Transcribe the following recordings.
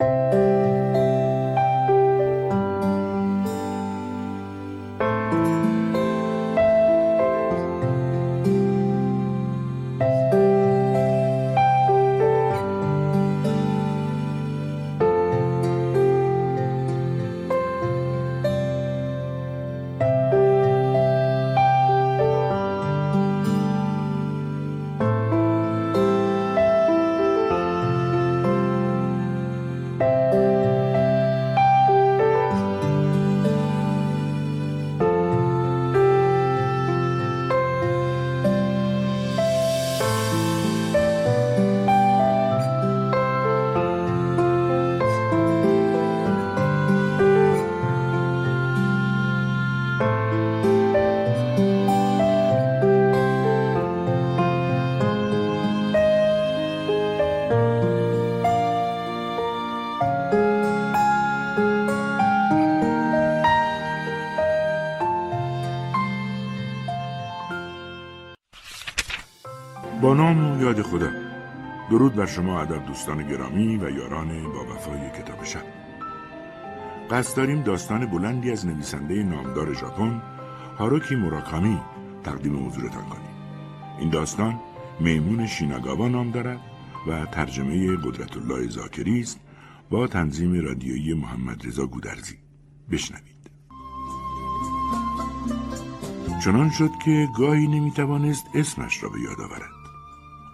با یاد خدا. درود بر شما ادب دوستان گرامی و یاران با وفای کتاب شب. قصد داریم داستان بلندی از نویسنده نامدار ژاپن هاروکی موراکامی تقدیم حضورتان کنیم. این داستان میمون شیناگاوا نام دارد و ترجمه قدرت الله زاکری است با تنظیم رادیویی محمد رضا گودرزی. بشنوید. چنان شد که گاهی نمی‌توانست اسمش را به یاد آورد.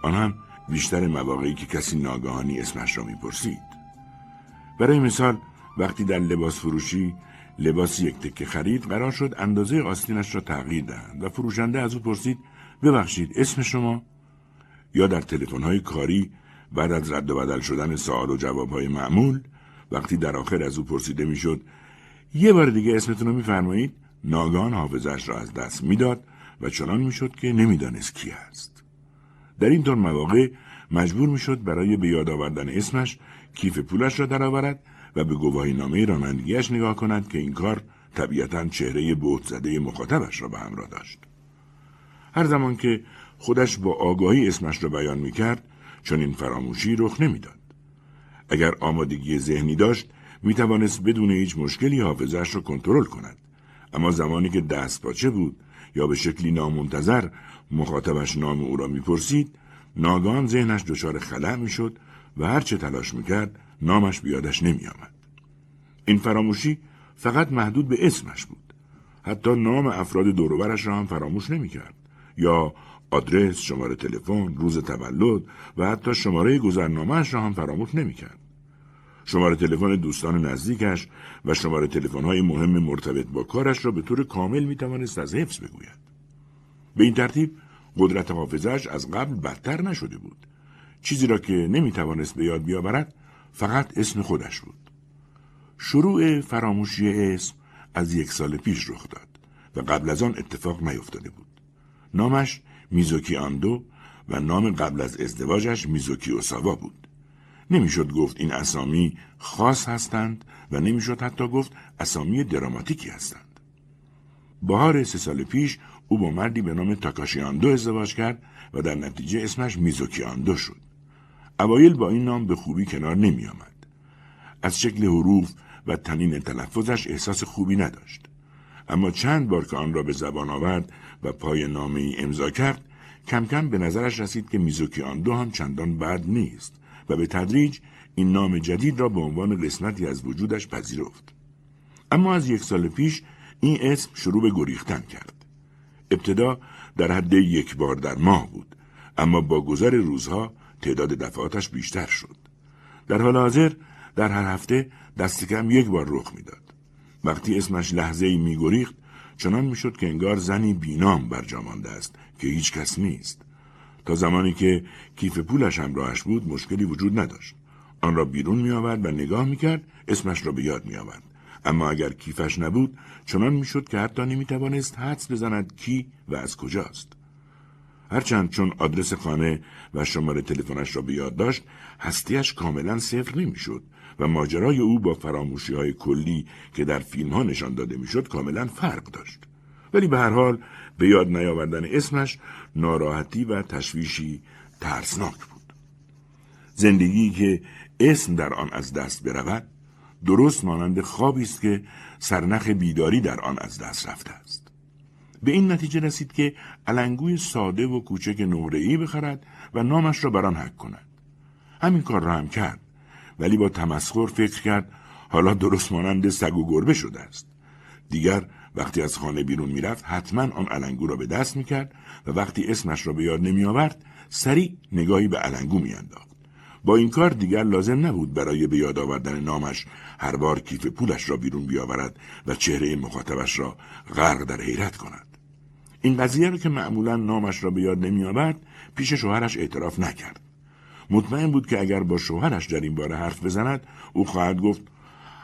آن هم بیشتر مواقعی که کسی ناگهانی اسمش را می‌پرسید. برای مثال وقتی در لباس فروشی لباس یک تکه خرید قرار شد اندازه آستینش را تغییر دهند و فروشنده از او پرسید ببخشید اسم شما؟ یا در تلفن‌های کاری بعد از رد و بدل شدن سوال و جوابهای معمول وقتی در آخر از او پرسیده می‌شد یه بار دیگه اسمتون رو میفرمایید؟ ناگان حافظش را از دست می‌داد و چنان می‌شد که نمی‌دانست کی است در این طور مواقع مجبور می‌شد برای به یاد آوردن اسمش کیف پولش را درآورد و به گواهی نامه رانندگیش نگاه کند که این کار طبیعتا چهره بوت زده مخاطبش را به همراه داشت. هر زمان که خودش با آگاهی اسمش را بیان می کرد چون این فراموشی رخ نمی‌داد. اگر آمادگی ذهنی داشت می توانست بدون هیچ مشکلی حافظش را کنترل کند. اما زمانی که دست پاچه بود یا به شکلی نامنتظر مخاطبش نام او را می‌پرسید ناگان ذهنش دچار خلع می‌شد و هرچه تلاش می‌کرد نامش بیادش نمیآمد. این فراموشی فقط محدود به اسمش بود. حتی نام افراد دوروبرش را هم فراموش نمی‌کرد. یا آدرس شماره تلفن روز تولد و حتی شماره گذرنامهاش را هم فراموش نمی‌کرد. شماره تلفن دوستان نزدیکش و شماره تلفن‌های مهم مرتبط با کارش را به طور کامل می‌توانست از حفظ بگوید. به این ترتیب قدرت حافظش از قبل بدتر نشده بود. چیزی را که نمی‌توانست به یاد بیاورد فقط اسم خودش بود. شروع فراموشی اسم از یک سال پیش رخ داد و قبل از آن اتفاق نیفتاده بود. نامش میزوکی آندو و نام قبل از ازدواجش میزوکی اوساوا بود. نمی‌شد گفت این اسامی خاص هستند و نمی‌شد حتی گفت اسامی دراماتیکی هستند بهار سه سال پیش او با مردی به نام تاکاشی آندو ازدواج کرد و در نتیجه اسمش میزوکی آندو شد اوایل با این نام به خوبی کنار نمی آمد. از شکل حروف و تنین تلفظش احساس خوبی نداشت. اما چند بار که آن را به زبان آورد و پای نامه ای امضا کرد کم کم به نظرش رسید که میزوکی آندو هم چندان بد نیست و به تدریج این نام جدید را به عنوان قسمتی از وجودش پذیرفت. اما از یک سال پیش این اسم شروع به گریختن کرد. ابتدا در حد یک بار در ماه بود اما با گذر روزها تعداد دفعاتش بیشتر شد. در حال حاضر در هر هفته دست کم یک بار رخ می‌داد. وقتی اسمش لحظه ای می گریخت چنان می‌شد که انگار زنی بینام بر مانده است که هیچ کس نیست. تا زمانی که کیف پولش همراهش بود مشکلی وجود نداشت. آن را بیرون می آورد و نگاه می کرد اسمش را به یاد می آورد. اما اگر کیفش نبود چنان می‌شد که حتی نمی توانست حدس بزند کی و از کجاست. هرچند چون آدرس خانه و شماره تلفنش را به یاد داشت هستیش کاملا صفر نمی‌شد و ماجرای او با فراموشی های کلی که در فیلم ها نشان داده می‌شد کاملا فرق داشت ولی به هر حال به یاد نیاوردن اسمش ناراحتی و تشویشی ترسناک بود. زندگی که اسم در آن از دست برود درست مانند خوابی است که سرنخ بیداری در آن از دست رفته است. به این نتیجه رسید که علنگوی ساده و کوچک نقره‌ای بخرد و نامش را بر آن حک کند. همین کار را هم کرد ولی با تمسخر فکر کرد حالا درست مانند سگ و گربه شده است. دیگر وقتی از خانه بیرون می‌رفت حتما آن علنگو را به دست می‌کرد و وقتی اسمش را به یاد نمیآورد سریع نگاهی به علنگو میانداخت. با این کار دیگر لازم نبود برای به یاد آوردن نامش هر بار کیف پولش را بیرون بیاورد و چهره مخاطبش را غرق در حیرت کند. این قضیه را که معمولا نامش را به یاد نمیآورد پیش شوهرش اعتراف نکرد. مطمئن بود که اگر با شوهرش در این باره حرف بزند او خواهد گفت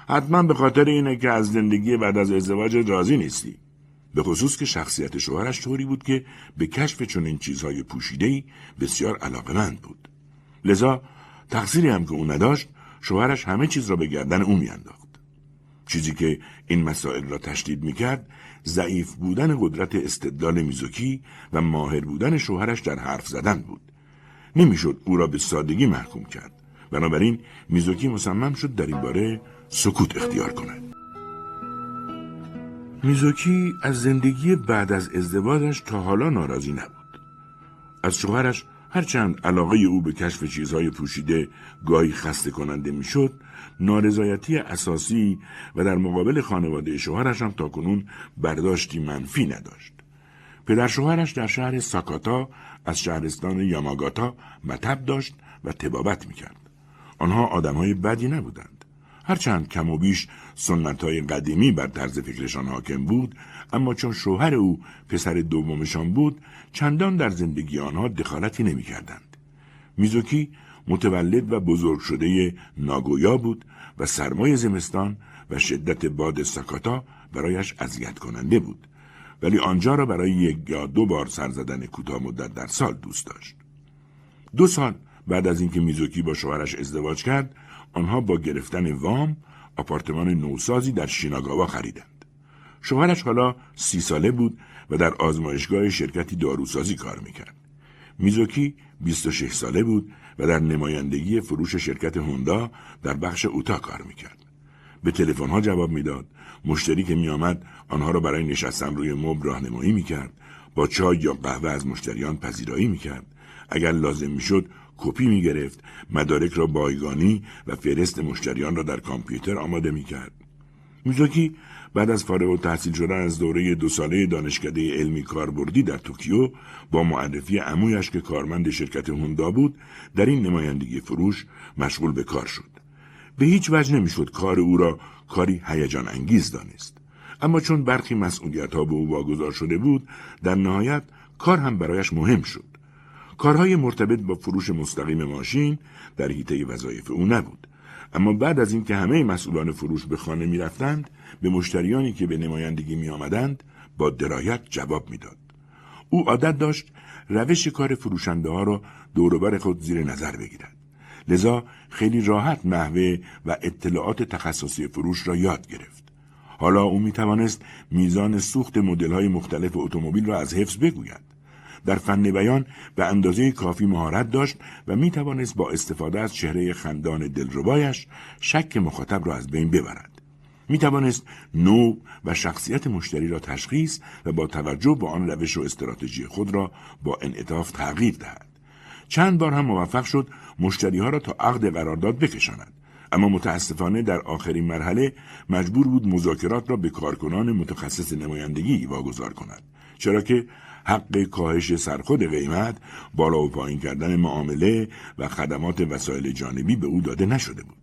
حتما به خاطر اینه که از زندگی بعد از ازدواج راضی نیستی. به خصوص که شخصیت شوهرش طوری بود که به کشف چنین چیزهای پوشیده‌ای بسیار علاقمند بود. لذا تقصیری هم که او نداشت شوهرش همه چیز را به گردن او میانداخت. چیزی که این مسائل را تشدید می‌کرد ضعیف بودن قدرت استدلال میزوکی و ماهر بودن شوهرش در حرف زدن بود. نمی‌شد او را به سادگی محکوم کرد. بنابراین میزوکی مصمم شد در این باره سکوت اختیار کند میزوکی از زندگی بعد از ازدواجش تا حالا ناراضی نبود. از شوهرش هرچند علاقه او به کشف چیزهای پوشیده گاهی خسته کننده می‌شد نارضایتی اساسی و در مقابل خانواده شوهرش هم تاکنون برداشتی منفی نداشت. پدر شوهرش در شهر ساکاتا از شهرستان یاماگاتا مطب داشت و تبابت می‌کرد. آنها آدمهای بدی نبودند. هرچند کم و بیش سنت های قدیمی بر طرز فکرشان حاکم بود اما چون شوهر او پسر دومشان بود چندان در زندگی آنها دخالتی نمی کردند. میزوکی متولد و بزرگ شده ناگویا بود و سرمای زمستان و شدت باد ساکاتا برایش اذیت کننده بود ولی آنجا را برای یک یا دو بار سر زدن کوتاه مدت در سال دوست داشت. دو سال بعد از اینکه میزوکی با شوهرش ازدواج کرد آنها با گرفتن وام آپارتمان نوسازی در شیناگاوا خریدند. شوهرش حالا سی ساله بود و در آزمایشگاه شرکتی داروسازی کار می‌کرد. میزوکی 26 ساله بود و در نمایندگی فروش شرکت هوندا در بخش اوتا کار می‌کرد. به تلفن‌ها جواب می‌داد، مشتری که میآمد آنها را برای نشستن روی مبل راهنمایی می‌کرد، با چای یا قهوه از مشتریان پذیرایی می‌کرد. اگر لازم می‌شد کپی می گرفت مدارک را بایگانی و فهرست مشتریان را در کامپیوتر آماده می کرد. میزاکی بعد از فارغ و تحصیل شدن از دوره دو ساله دانشکده علمی کاربردی در توکیو با معرفی عمویش که کارمند شرکت هوندا بود در این نمایندگی فروش مشغول به کار شد. به هیچ وجه نمی‌شد کار او را کاری هیجان انگیز دانست. اما چون برخی مسئولیت ها به او واگذار شده بود در نهایت کار هم برایش مهم شد. کارهای مرتبط با فروش مستقیم ماشین در حیطه وظایف او نبود اما بعد از اینکه همه مسئولان فروش به خانه می رفتند به مشتریانی که به نمایندگی می آمدند با درایت جواب می‌داد. او عادت داشت روش کار فروشنده ها را دوروبر خود زیر نظر بگیرد. لذا خیلی راحت نحوه و اطلاعات تخصصی فروش را یاد گرفت. حالا او می توانست میزان سوخت مدل های مختلف اتومبیل را از حفظ بگوید. در فن بیان به اندازه کافی مهارت داشت و می توانست با استفاده از چهره خندان دلربایش شک مخاطب را از بین ببرد. می توانست نوع و شخصیت مشتری را تشخیص و با توجه به آن روش و استراتژی خود را با انعطاف تغییر دهد. چند بار هم موفق شد مشتری ها را تا عقد قرارداد بکشاند. اما متاسفانه در آخرین مرحله مجبور بود مذاکرات را به کارکنان متخصص نمایندگی واگذار کند چرا که حق کاهش سرخود قیمت بالا و پایین کردن معامله و خدمات وسایل جانبی به او داده نشده بود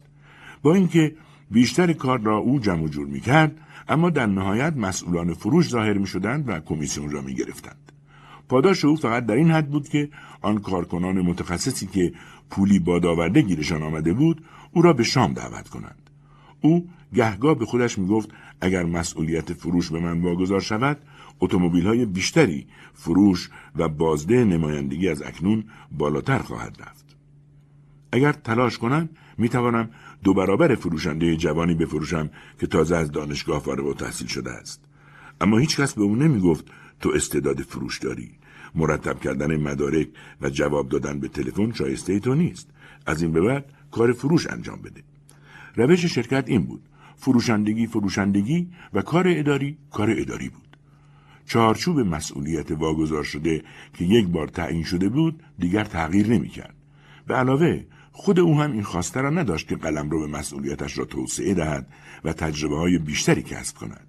با اینکه بیشتر کار را او جمع جور می کرد اما در نهایت مسئولان فروش ظاهر می شدند و کمیسیون را می گرفتند. پاداش او فقط در این حد بود که آن کارکنان متخصصی که پولی بادآورده گیرشان آمده بود او را به شام دعوت کنند. او گهگاه به خودش می گفت اگر مسئولیت فروش به من واگذار شود اتومبیل های بیشتری فروش و بازده نمایندگی از اکنون بالاتر خواهد رفت. اگر تلاش کنم می توانم دو برابر فروشنده جوانی بفروشم که تازه از دانشگاه فارغ و تحصیل شده است. اما هیچ کس به او نمی گفت تو استعداد فروش داری. مرتب کردن مدارک و جواب دادن به تلفن شایسته تو نیست. از این به بعد کار فروش انجام بده. روش شرکت این بود. فروشندگی فروشندگی و کار اداری کار اداری بود. چارچوب مسئولیت واگذار شده که یک بار تعیین شده بود دیگر تغییر نمی کرد. به علاوه خود او هم این خواسته را نداشت که قلم رو به مسئولیتش را توسعه دهد و تجربه های بیشتری کسب کند.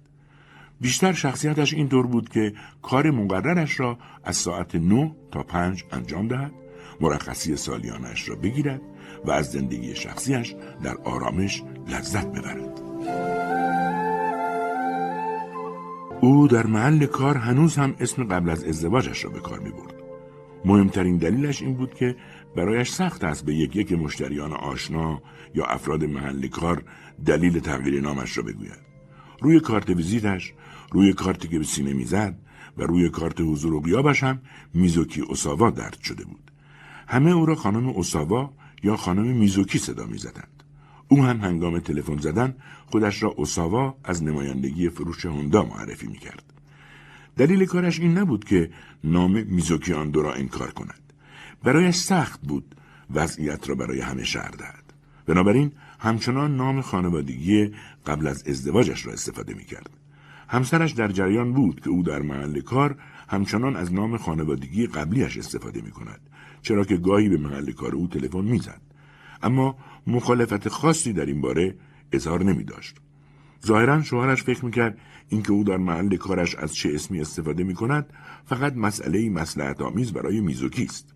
بیشتر شخصیتش اینطور بود که کار مقررش را از ساعت 9 تا 5 انجام دهد، مرخصی سالیانش را بگیرد و از زندگی شخصیش در آرامش لذت ببرد. او در محل کار هنوز هم اسم قبل از ازدواجش را به کار می برد. مهمترین دلیلش این بود که برایش سخت است به یک یک مشتریان آشنا یا افراد محل کار دلیل تغییر نامش را بگوید. روی کارت ویزیتش، روی کارتی که به سینه می‌زد و روی کارت حضور و قیابش هم میزوکی اوساوا درد شده بود. همه او را خانم اوساوا یا خانم میزوکی صدا می‌زدند. او هم هنگام تلفن زدن خودش را اوساوا از نمایندگی فروش هوندا معرفی می‌کرد. دلیل کارش این نبود که نام میزوکی آن دو را انکار کند. برایش سخت بود وضعیت را برای همه شهر دهد. بنابراین همچنان نام خانوادگی قبل از ازدواجش را استفاده می کرد. همسرش در جریان بود که او در محل کار همچنان از نام خانوادگی قبلیش استفاده می کند چرا که گاهی به محل کار او تلفن می‌زد اما مخالفت خاصی در این باره اظهار نمی داشت. ظاهرا شوهرش فکر می‌کرد اینکه او در محل کارش از چه اسمی استفاده می کند فقط مسئله مسلحت آمیز برای میزوکی است.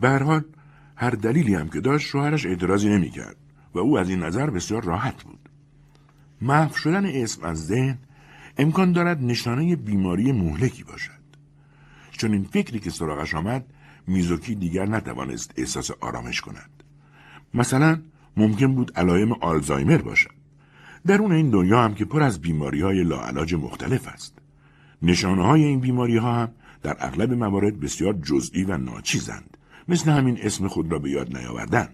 به هر حال هر دلیلی هم که داشت شوهرش اعتراضی نمی‌کرد و او از این نظر بسیار راحت بود. محو شدن اسم از ذهن امکان دارد نشانه بیماری مهلکی باشد. چون این فکری که سراغش آمد میزوکی دیگر نتوانست احساس آرامش کند. مثلا ممکن بود علائم آلزایمر باشد. درون این دنیا هم که پر از بیماری های لاعلاج مختلف است. نشانه های این بیماری ها هم در اغلب موارد بسیار جزئی و ناچیزند. مثل همین اسم خود را به یاد نیاوردن.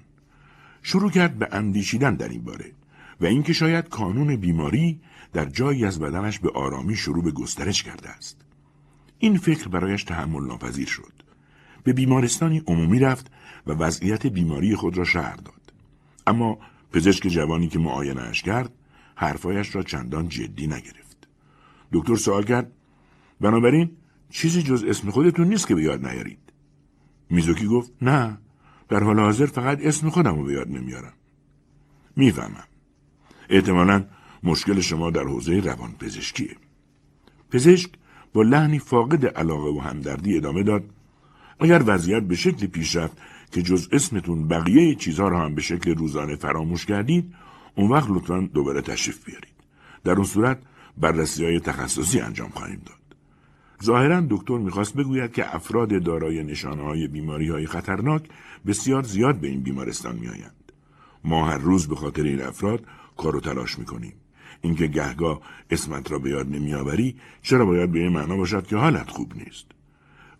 شروع کرد به اندیشیدن در این باره و اینکه شاید کانون بیماری در جایی از بدنش به آرامی شروع به گسترش کرده است. این فکر برایش تحمل ناپذیر شد. به بیمارستانی عمومی رفت و وضعیت بیماری خود را شهر داد. اما پزشک جوانی که معاینهاش کرد حرفایش را چندان جدی نگرفت. دکتر سوال کرد بنابراین چیزی جز اسم خودتون نیست که به یاد نیارید. میزوکی گفت نه در حال حاضر فقط اسم خودم رو به یاد نمیارم. می‌فهمم. احتمالا مشکل شما در حوزه روان پزشکیه. پزشک با لحنی فاقد علاقه و همدردی ادامه داد اگر وضعیت به شکلی پیش رفت که جز اسمتون بقیه چیزها را هم به شکل روزانه فراموش کردید اون وقت لطفا دوباره تشریف بیارید. در اون صورت بررسی های تخصصی انجام خواهیم داد. ظاهرا دکتر می‌خواست بگوید که افراد دارای نشانه های بیماری های خطرناک بسیار زیاد به این بیمارستان میآیند. ما هر روز به خاطر این افراد کار و تلاش می‌کنیم. اینکه گهگاه اسمت را به یاد نمیآوری چرا باید به این معنا باشد که حالت خوب نیست.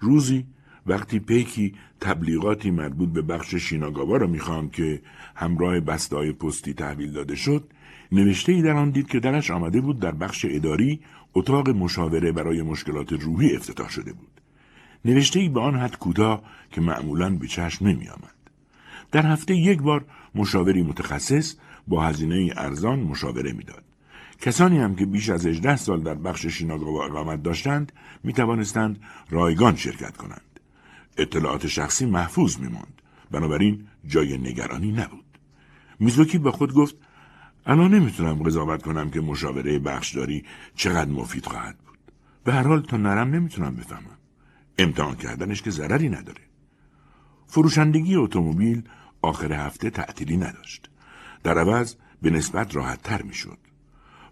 روزی وقتی پیکی تبلیغاتی مربوط به بخش شیناگاوا را می‌خوام که همراه بستای پستی تحویل داده شد نوشته ای در آن دید که درش آمده بود در بخش اداری اتاق مشاوره برای مشکلات روحی افتتاح شده بود. نوشته ای به آن حد کوتاه که معمولا به چشم نمی آمد. در هفته یک بار مشاوری متخصص با هزینه ارزان مشاوره می‌داد. کسانی هم که بیش از 18 سال در بخش شیناگاوا اقامت داشتند می توانستند رایگان شرکت کنند. اطلاعات شخصی محفوظ می ماند. بنابراین جای نگرانی نبود. میزوکی با خود گفت الان نمی‌تونم قضاوت کنم که مشاوره بخشداری چقدر مفید خواهد بود. به هر حال تا نرم نمی‌تونم بفهمم. امتحان کردنش که ضرری نداره. فروشندگی اتومبیل آخر هفته تعطیلی نداشت. در عوض به نسبت راحت تر می‌شد.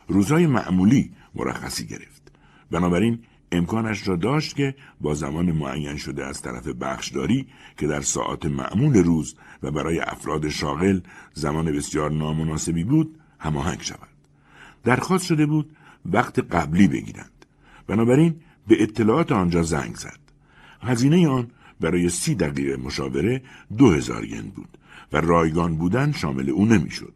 روزهای معمولی مرخصی گرفت. بنابراین امکانش را داشت که با زمان معین شده از طرف بخشداری که در ساعات معمول روز و برای افراد شاغل زمان بسیار نامناسبی بود هماهنگ شود. درخواست شده بود وقت قبلی بگیرند. بنابراین به اطلاعات آنجا زنگ زد. هزینه آن برای سی دقیقه مشاوره دو هزار ین بود و رایگان بودن شامل او نمی‌شد.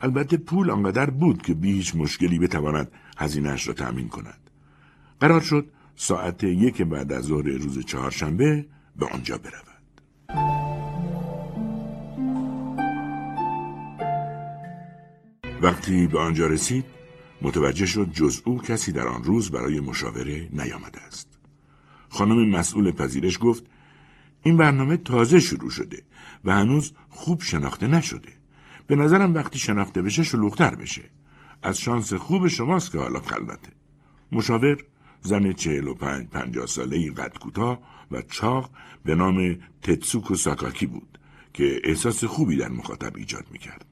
البته پول آنقدر بود که بی هیچ مشکلی بتواند هزینهاش را تأمین کند. قرار شد ساعت یک بعد از ظهر روز چهارشنبه به آنجا برود. وقتی به آنجا رسید متوجه شد جز او کسی در آن روز برای مشاوره نیامده است. خانم مسئول پذیرش گفت این برنامه تازه شروع شده و هنوز خوب شناخته نشده. به نظرم وقتی شناخته بشه شلوغتر بشه. از شانس خوب شماست که حالا خلوته. مشاور زن چهل و پنج پنجاه ساله ای قد کوتاه و چاق به نام تتسوکو ساکاکی بود که احساس خوبی در مخاطب ایجاد می‌کرد.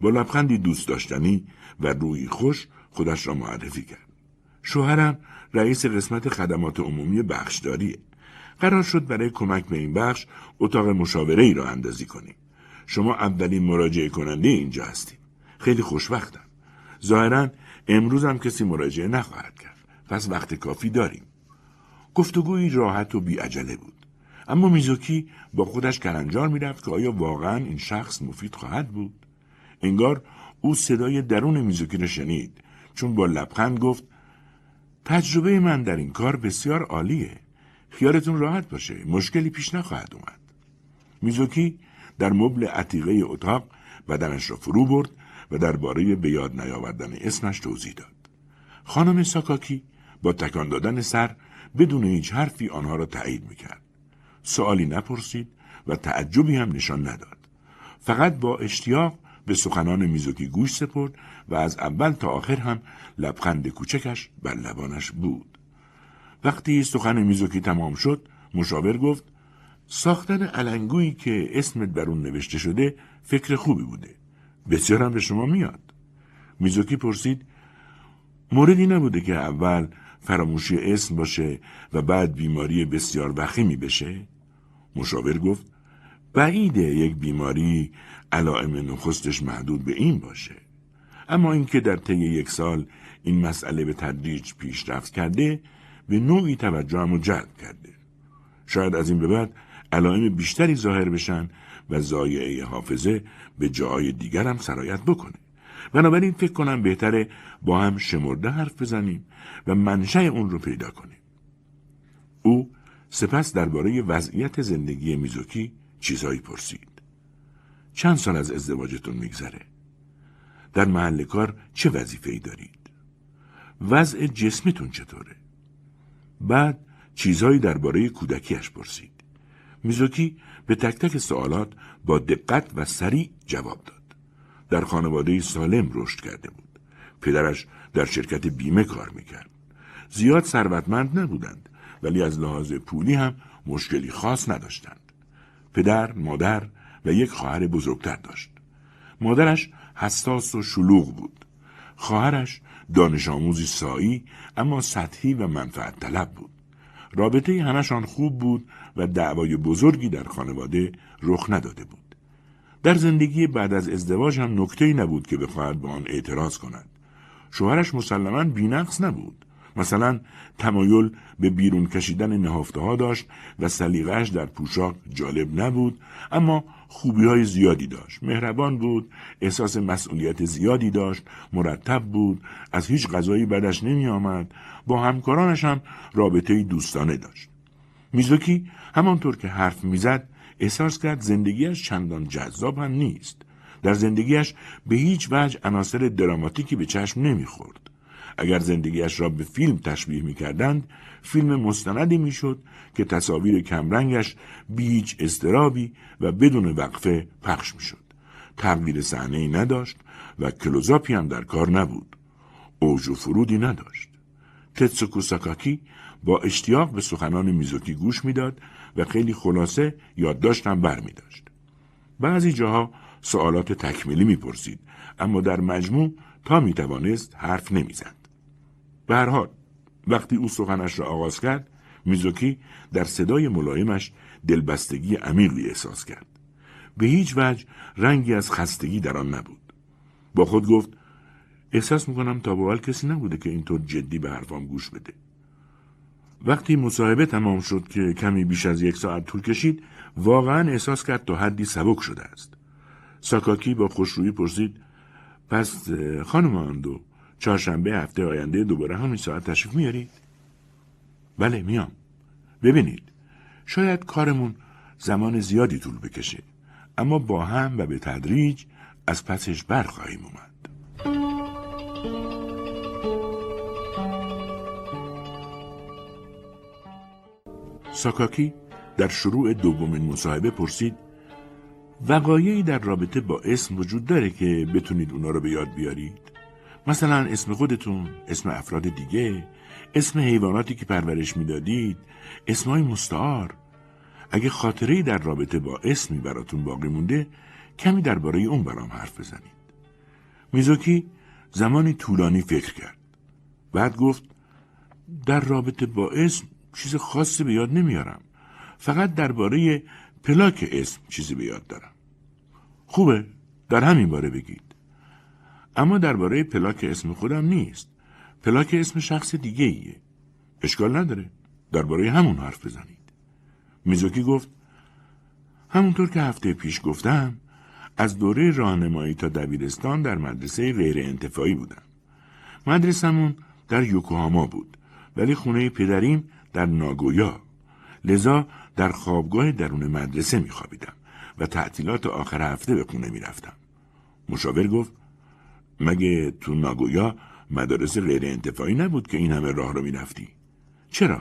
با لبخندی دوست داشتنی و روی خوش خودش را معرفی کرد. شوهرم رئیس قسمت خدمات عمومی بخشداریه. قرار شد برای کمک به این بخش اتاق مشاوره ای را اندازی کنیم. شما اولین مراجعه کننده اینجا هستید. خیلی خوشبختم. ظاهرا امروز هم کسی مراجعه نخواهد کرد. پس وقت کافی داریم. گفتگوی راحت و بی عجله بود. اما میزوکی با خودش کلنجار می‌رفت که آیا واقعا این شخص مفید خواهد بود؟ انگار او صدای درون میزوکی را شنید چون با لبخند گفت تجربه من در این کار بسیار عالیه. خیالتون راحت باشه. مشکلی پیش نخواهد اومد. میزوکی در مبل عتیقه اتاق بدنش را فرو برد و درباره به یاد نیاوردن اسمش توضیح داد. خانم ساکاکی با تکان دادن سر بدون هیچ حرفی آنها را تایید می‌کرد. سوالی نپرسید و تعجبی هم نشان نداد. فقط با اشتیاق به سخنان میزوکی گوش سپرد و از اول تا آخر هم لبخند کوچکش بر لبانش بود. وقتی سخن میزوکی تمام شد مشاور گفت ساختن علنگویی که اسمت بر اون نوشته شده فکر خوبی بوده. بسیار هم به شما میاد. میزوکی پرسید موردی نبوده که اول فراموشی اسم باشه و بعد بیماری بسیار وخیمی بشه؟ مشاور گفت بعیده یک بیماری علائم نخستش محدود به این باشه. اما اینکه در طی یک سال این مسئله به تدریج پیشرفت کرده به نوعی توجهم جلب کرده. شاید از این به بعد علائم بیشتری ظاهر بشن و زایعه حافظه به جای دیگر هم سرایت بکنه. بنابراین فکر کنم بهتره با هم شمرده حرف بزنیم و منشأ اون رو پیدا کنیم. او سپس درباره وضعیت زندگی میزوکی چیزهایی پرسید. چند سال از ازدواجتون میگذره؟ در محل کار چه وظیفه ای دارید؟ وضع جسمیتون چطوره؟ بعد چیزهایی درباره کودکیش پرسید. میزوکی به تک تک سوالات با دقت و سریع جواب داد. در خانواده سالم رشد کرده بود. پدرش در شرکت بیمه کار می‌کرد. زیاد ثروتمند نبودند ولی از لحاظ پولی هم مشکلی خاص نداشتند. پدر، مادر و یک خواهر بزرگتر داشت. مادرش حساس و شلوغ بود. خواهرش دانش آموزی سایی اما سطحی و منفعت طلب بود. رابطه همشان خوب بود و دعوای بزرگی در خانواده رخ نداده بود. در زندگی بعد از ازدواج هم نکته‌ای نبود که بخواهد به آن اعتراض کند. شوهرش مسلما بینقص نبود. مثلا تمایل به بیرون کشیدن نهافته ها داشت و سلیقهش در پوشاک جالب نبود اما خوبی های زیادی داشت مهربان بود احساس مسئولیت زیادی داشت مرتب بود از هیچ غذایی بدش نمی آمد با همکارانش هم رابطه دوستانه داشت میزوکی همانطور که حرف می‌زد احساس کرد زندگیش چندان جذاب هم نیست در زندگیش به هیچ وجه عناصر دراماتیکی به چشم نمی‌خورد اگر زندگیش را به فیلم تشبیه می کردند فیلم مستندی می شد که تصاویر کمرنگش بی هیچ استرابی و بدون وقفه پخش می شد. تغییر صحنه ای نداشت و کلوزاپی هم در کار نبود. اوج و فرودی نداشت. تتسوکو ساکاکی با اشتیاق به سخنان میزوکی گوش می‌داد و خیلی خلاصه یادداشتم بر می داشت. بعضی جاها سوالات تکمیلی می‌پرسید اما در مجموع تا می توانست حرف نمی‌زد. به هر حال وقتی او سخنش را آغاز کرد میزوکی در صدای ملایمش دلبستگی عمیقی احساس کرد به هیچ وجه رنگی از خستگی در آن نبود با خود گفت احساس می‌کنم تا به کسی نبوده که اینطور جدی به حرفام گوش بده وقتی مصاحبه تمام شد که کمی بیش از یک ساعت طول کشید واقعا احساس کرد تا حدی سبک شده است ساکاکی با خوشرویی پرسید پس خانم آندو چهارشنبه هفته آینده دوباره همین ساعت تشریف میارید؟ بله میام. ببینید شاید کارمون زمان زیادی طول بکشه اما با هم و به تدریج از پسش برخواهیم اومد. ساکاکی در شروع دومین مصاحبه پرسید وقایعی در رابطه با اسم وجود داره که بتونید اونا رو به یاد بیارید؟ مثلا اسم خودتون اسم افراد دیگه اسم حیواناتی که پرورش می‌دادید اسمهای مستعار. اگه خاطره در رابطه با اسمی براتون باقی مونده کمی درباره اون برام حرف بزنید. میزوکی زمانی طولانی فکر کرد. بعد گفت در رابطه با اسم چیز خاصی به یاد نمیارم. فقط درباره پلاک اسم چیزی به یاد دارم. خوبه در همین باره بگید. اما درباره پلاک اسم خودم نیست. پلاک اسم شخص دیگه ایه. اشکال نداره. درباره همون حرف بزنید. میزوکی گفت همونطور که هفته پیش گفتم از دوره راهنمایی تا دبیرستان در مدرسه غیر انتفاعی بودم. مدرسمون در یوکوهاما بود ولی خونه پدریم در ناگویا. لذا در خوابگاه درون مدرسه میخوابیدم و تعطیلات آخر هفته به خونه می‌رفتم. مشاور گفت مگه تو ناگویا مدارس غیر انتفاعی نبود که این همه راه رو می‌رفتی؟ چرا؟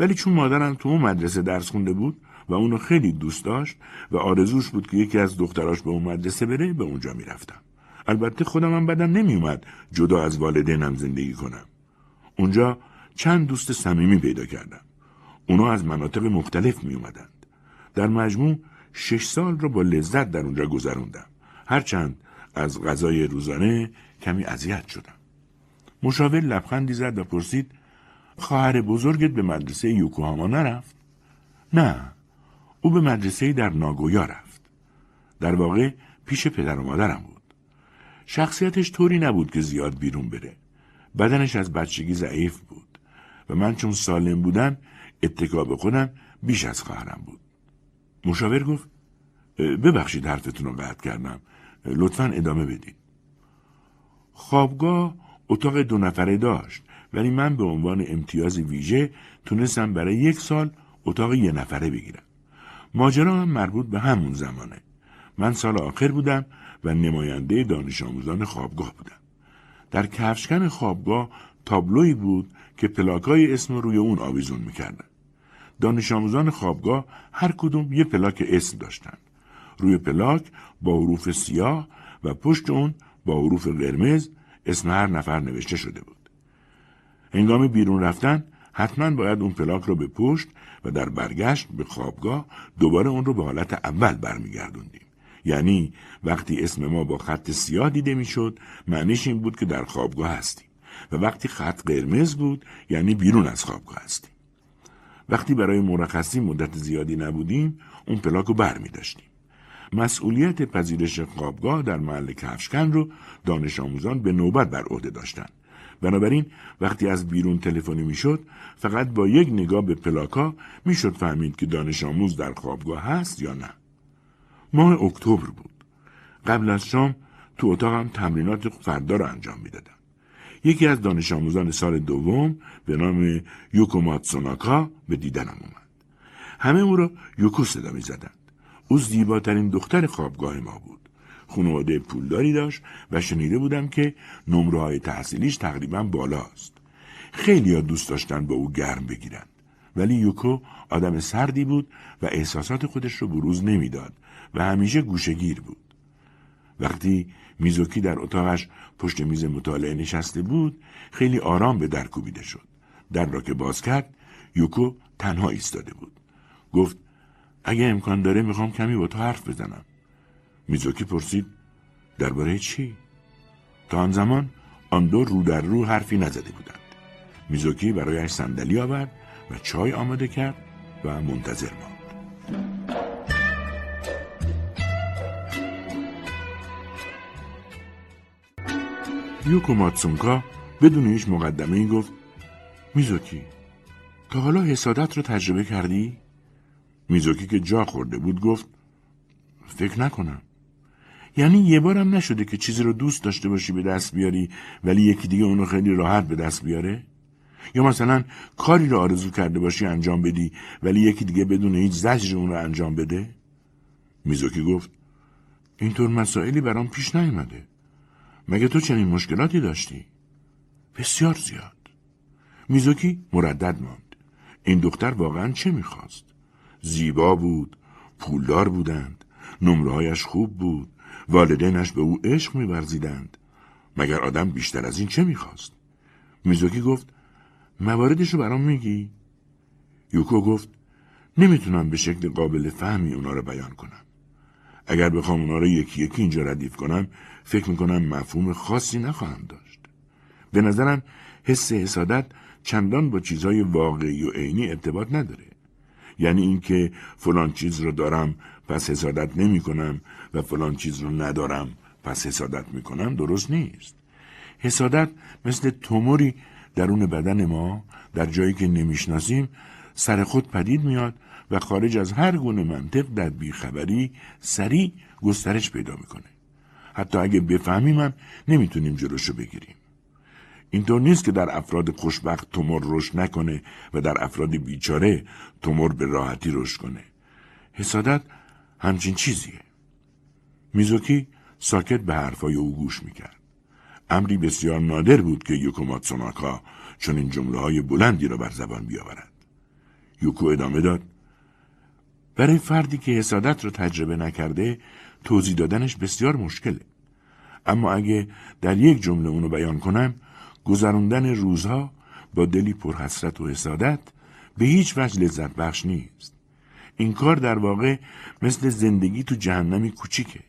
ولی چون مادرم تو اون مدرسه درس خونده بود و اونو خیلی دوست داشت و آرزوش بود که یکی از دختراش به اون مدرسه بره به اونجا می‌رفتم. البته خودم هم بدم نمیومد جدا از والدینم زندگی کنم. اونجا چند دوست صمیمی پیدا کردم اونا از مناطق مختلف می اومدند. در مجموع شش سال رو با لذت در اونجا گذروندم. هرچند از غذای روزانه کمی اذیت شدم. مشاور لبخندی زد و پرسید خواهر بزرگت به مدرسه یوکوهاما نرفت؟ نه او به مدرسه در ناگویا رفت. در واقع پیش پدر و مادرم بود. شخصیتش طوری نبود که زیاد بیرون بره. بدنش از بچگی ضعیف بود و من چون سالم بودم اتکا به خودم بیش از خواهرم بود. مشاور گفت ببخشید حرفتون رو قطع کردم. لطفا ادامه بدید. خوابگاه اتاق دو نفره داشت ولی من به عنوان امتیاز ویژه تونستم برای یک سال اتاق یه نفره بگیرم. ماجرا هم مربوط به همون زمانه. من سال آخر بودم و نماینده دانش آموزان خوابگاه بودم. در کفشکن خوابگاه تابلوی بود که پلاکای اسم روی اون آویزون می‌کردن. دانش آموزان خوابگاه هر کدوم یه پلاک اسم داشتن. روی پلاک با حروف سیاه و پشت اون با حروف قرمز اسم هر نفر نوشته شده بود. هنگام بیرون رفتن حتما باید اون پلاک رو به پشت و در برگشت به خوابگاه دوباره اون رو به حالت اول برمیگردوندیم. یعنی وقتی اسم ما با خط سیاه دیده می‌شد معنیش این بود که در خوابگاه هستیم و وقتی خط قرمز بود یعنی بیرون از خوابگاه هستیم. وقتی برای مرخصی مدت زیادی نبودیم اون پلاک رو بر می داشتیم. مسئولیت پذیرش خوابگاه در محل کفشکن رو دانش آموزان به نوبت بر عهده داشتند. بنابراین وقتی از بیرون تلفنی می‌شد فقط با یک نگاه به پلاکا می‌شد فهمید که دانش آموز در خوابگاه هست یا نه. ماه اکتبر بود. قبل از شام تو اتاقم تمرینات فردا رو انجام می‌دادم. یکی از دانش آموزان سال دوم به نام یوکو ماتسوناکا به دیدنم اومد. همه او را یوکو صدا می زدند. او زیباترین دختر خوابگاه ما بود. خانواده پولداری داشت و شنیده بودم که نمره های تحصیلیش تقریبا بالاست. خیلی ها دوست داشتن با او گرم بگیرند. ولی یوکو آدم سردی بود و احساسات خودش رو بروز نمی‌داد و همیشه گوشگیر بود. وقتی میزوکی در اتاقش پشت میز مطالعه نشسته بود خیلی آرام به در کوبیده شد. در را که باز کرد یوکو تنها ایستاده بود. گفت اگه امکان داره می‌خوام کمی با تو حرف بزنم. میزوکی پرسید درباره چی؟ تا آن زمان آن دو رو در رو حرفی نزده بودند. میزوکی برایش صندلی آورد و چای آماده کرد و منتظر ماند. یوکو ماتسونکا بدون هیچ مقدمه ای گفت میزوکی تا حالا حسادت رو تجربه کردی؟ میزوکی که جا خورده بود گفت فکر نکنم یعنی یه بارم نشده که چیزی رو دوست داشته باشی به دست بیاری ولی یکی دیگه اونو خیلی راحت به دست بیاره؟ یا مثلا کاری رو آرزو کرده باشی انجام بدی ولی یکی دیگه بدون هیچ زجر اون رو انجام بده؟ میزوکی گفت اینطور مسائلی برام پیش نیومده مگه تو چنین مشکلاتی داشتی؟ بسیار زیاد. میزوکی مردد ماند. این دختر واقعا چه می‌خواست؟ زیبا بود، پولدار بودند، نمرهایش خوب بود، والدینش به او عشق میورزیدند. مگر آدم بیشتر از این چه می‌خواست؟ میزوکی گفت مواردش برام میگی؟ یوکو گفت نمی‌تونم به شکل قابل فهمی اونا رو بیان کنم. اگر بخوام اونا رو یکی یکی اینجا ردیف کنم فکر می‌کنم مفهوم خاصی نخواهم داشت. به نظرم حس حسادت چندان با چیزهای واقعی و عینی ارتباط نداره. یعنی اینکه فلان چیز رو دارم پس حسادت نمی کنم و فلان چیز رو ندارم پس حسادت می کنم درست نیست. حسادت مثل توموری درون بدن ما در جایی که نمی‌شناسیم سر خود پدید میاد و خارج از هر گونه منطق در بیخبری سریع گسترش پیدا می‌کنه. حتی اگه بفهمیم هم نمی‌تونیم جلوشو بگیریم. اینطور نیست که در افراد خوشبخت تومور رشد نکنه و در افراد بیچاره تومور به راحتی رشد کنه. حسادت همچین چیزیه. میزوکی ساکت به حرفای او گوش می‌کرد. امری بسیار نادر بود که یوکو ماتسوناکا چون این جمله های بلندی را بر زبان بیاورد. یوکو ادامه داد. برای فردی که حسادت را تجربه نکرده توضیح دادنش بسیار مشکله. اما اگه در یک جمله اونو بیان کنم گذراندن روزها با دلی پرحسرت و حسادت به هیچ وجه لذت بخش نیست. این کار در واقع مثل زندگی تو جهنمی کوچیکه.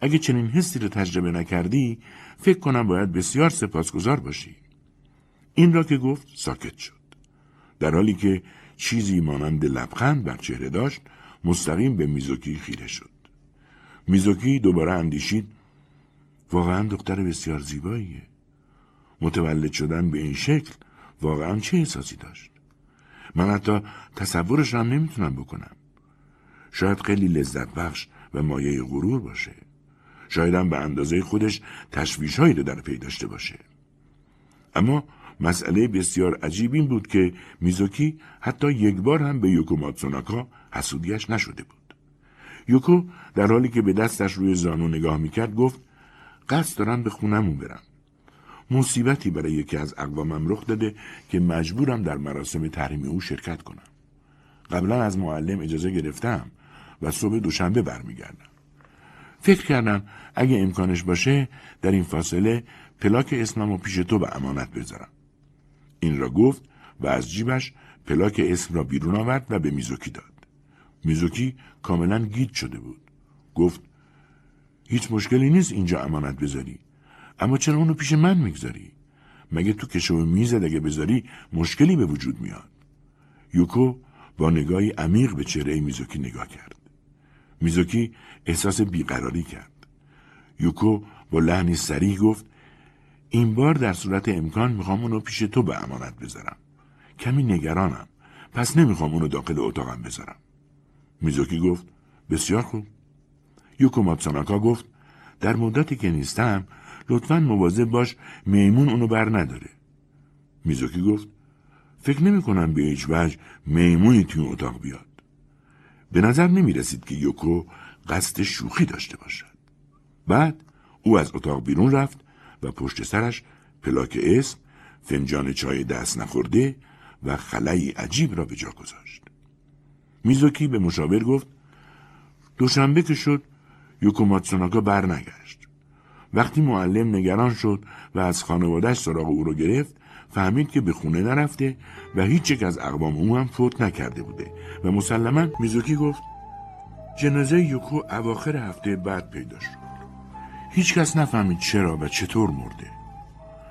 اگه چنین حسی رو تجربه نکردی فکر کنم باید بسیار سپاسگزار باشی. این را که گفت ساکت شد. در حالی که چیزی مانند لبخند بر چهره داشت مستقیم به میزوکی خیره شد. میزوکی دوباره اندیشید واقعا دختر بسیار زیباییه. متولد شدن به این شکل واقعا چه احساسی داشت؟ من حتی تصورش هم نمی‌تونم بکنم. شاید خیلی لذت بخش و مایه غرور باشه. شایدم به اندازه خودش تشویشهایی رو در پی داشته باشه. اما مسئله بسیار عجیب این بود که میزوکی حتی یک بار هم به یوکو ماتسوناکا حسودیش نشده بود. یوکو در حالی که به دستش روی زانو نگاه می‌کرد گفت قصد دارم به خونمون برم. مصیبتی برای یکی از اقوامم رخ داده که مجبورم در مراسم تحریم او شرکت کنم. قبلا از معلم اجازه گرفتم و صبح دوشنبه برمیگردم. فکر کردم اگه امکانش باشه در این فاصله پلاک اسمم و پیش تو به امانت بذارم. این را گفت و از جیبش پلاک اسم را بیرون آورد و به میزوکی داد. میزوکی کاملا گیت شده بود. گفت هیچ مشکلی نیست اینجا امانت بذاری. اما چرا اونو پیش من می‌گذاری؟ مگه تو کشو می‌زد اگه بذاری مشکلی به وجود میاد. یوکو با نگاهی عمیق به چهره میزوکی نگاه کرد. میزوکی احساس بیقراری کرد. یوکو با لحنی سریع گفت این بار در صورت امکان می‌خوام اونو پیش تو به امانت بذارم. کمی نگرانم. پس نمی‌خوام اونو داخل اتاقم بذارم. میزوکی گفت بسیار خوب. یوکو ماتساناکا گفت در مدتی که نیستم لطفا مواظب باش میمون اونو بر نداره. میزوکی گفت فکر نمی کنم به هیچ وجه میمونی توی اتاق بیاد. به نظر نمی رسید که یوکو قصد شوخی داشته باشد. بعد او از اتاق بیرون رفت و پشت سرش پلاک اسم، فنجان چای دست نخورده و خلایی عجیب را به جا گذاشت. میزوکی به مشاور گفت دوشنبه که شد یوکو ماتسوناکا برنگشت. وقتی معلم نگران شد و از خانوادهش سراغ او رو گرفت فهمید که به خونه نرفته و هیچ یک از اقوام او هم فوت نکرده بوده و مسلما میزوکی گفت جنازه یوکو اواخر هفته بعد پیدا شد هیچ کس نفهمید چرا و چطور مرده.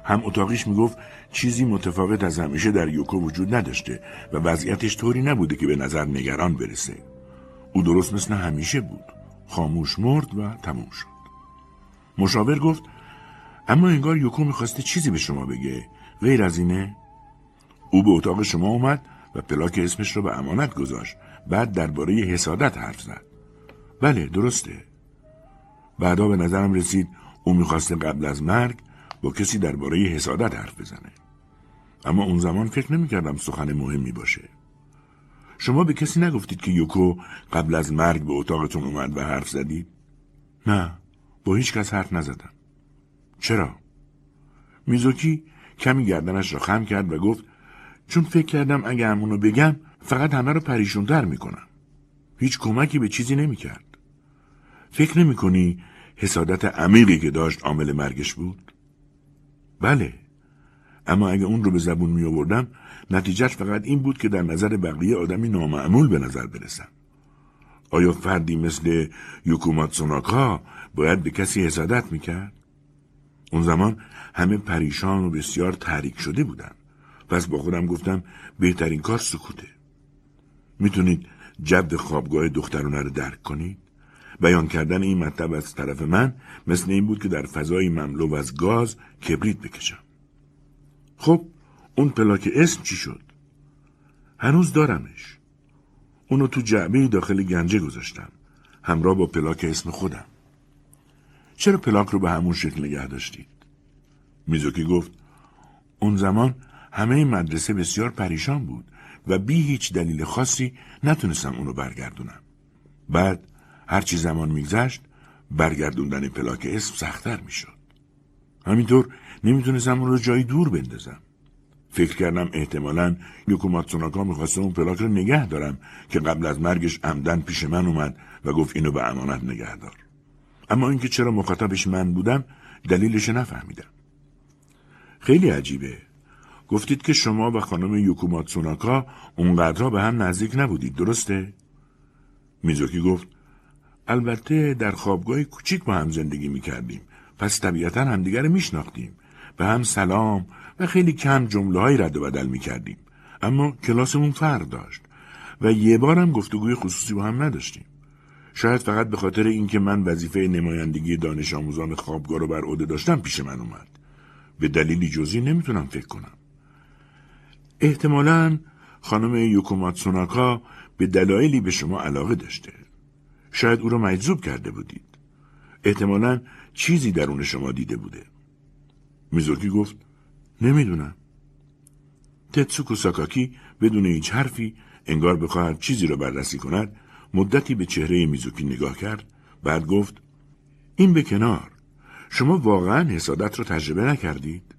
هم اتاقیش می‌گفت چیزی متفاوت از همیشه در یوکو وجود نداشته و وضعیتش طوری نبوده که به نظر نگران برسه. او درست مثل همیشه بود. خاموش مرد و تموم شد. مشاور گفت اما انگار یوکو می‌خواسته چیزی به شما بگه. غیر از اینه او به اتاق شما اومد و پلاک اسمش رو به امانت گذاشت. بعد درباره حسادت حرف زد. بله درسته. بعدا به نظرم رسید او می‌خواسته قبل از مرگ با کسی درباره حسادت حرف بزنه. اما اون زمان فکر نمی‌کردم سخن مهمی باشه. شما به کسی نگفتید که یوکو قبل از مرگ به اتاقتون اومد و حرف زدید؟ نه با هیچ کس حرف نزدم. چرا؟ میزوکی کمی گردنش را خم کرد و گفت چون فکر کردم اگه همونو بگم فقط همه رو پریشونتر می‌کنم. هیچ کمکی به چیزی نمی‌کرد. فکر نمی کنی حسادت عمیقی که داشت عامل مرگش بود؟ بله اما اگه اون رو به زبون می آوردم نتیجهش فقط این بود که در نظر بقیه آدمی نامعمول به نظر برسم آیا فردی مثل یوکومات سوناکا باید به کسی حسادت می‌کرد؟ اون زمان همه پریشان و بسیار تحریک شده بودن پس با خودم گفتم بهترین کار سکوته می‌تونید جد خوابگاه دخترانه رو درک کنید؟ بیان کردن این مطلب از طرف من مثل این بود که در فضای مملو از گاز کبریت بکشم خب اون پلاک اسم چی شد؟ هنوز دارمش اونو تو جعبه داخل گنجه گذاشتم همراه با پلاک اسم خودم چرا پلاک رو به همون شکل نگه داشتید؟ میزوکی گفت اون زمان همه مدرسه بسیار پریشان بود و بی هیچ دلیل خاصی نتونستم اونو برگردونم. بعد هرچی زمان میگذشت برگردوندن پلاک اسم سختتر می‌شد. همینطور نمی‌تونستم اون رو جایی دور بندازم. فکر کردم احتمالا یوکو ماتسوناکا می‌خواسته اون پلاک رو نگه دارم که قبل از مرگش عمدن پیش من اومد و گفت اینو به امانت نگه دار. اما اینکه چرا مخاطبش من بودم دلیلش نفهمیدم. خیلی عجیبه. گفتید که شما و خانم یوکو ماتسوناکا اونقدرها به هم نزدیک نبودید درسته؟ میزوکی گفت البته در خوابگاه کوچیک با هم زندگی می کردیم. پس طبیعتا همدیگر میشناختیم. به هم سلام و خیلی کم جمله های رد و بدل می کردیم. اما کلاسمون فرق داشت و یه بارم گفتگوی خصوصی با هم نداشتیم. شاید فقط به خاطر اینکه من وظیفه نمایندگی دانش آموزان خوابگاه رو بر عهده داشتم پیش من اومد. به دلیلی جزی نمی‌تونم فکر کنم. احتمالا خانم یوکوماتسوناکا به دلایلی به شما علاقه داشته. شاید او را مجذوب کرده بودید. احتمالا چیزی درون شما دیده بوده. میزوکی گفت نمی‌دونم. تتسوکو ساکاکی بدون هیچ حرفی انگار بخواهد چیزی را بررسی کند مدتی به چهره میزوکی نگاه کرد بعد گفت این به کنار شما واقعا حسادت را تجربه نکردید؟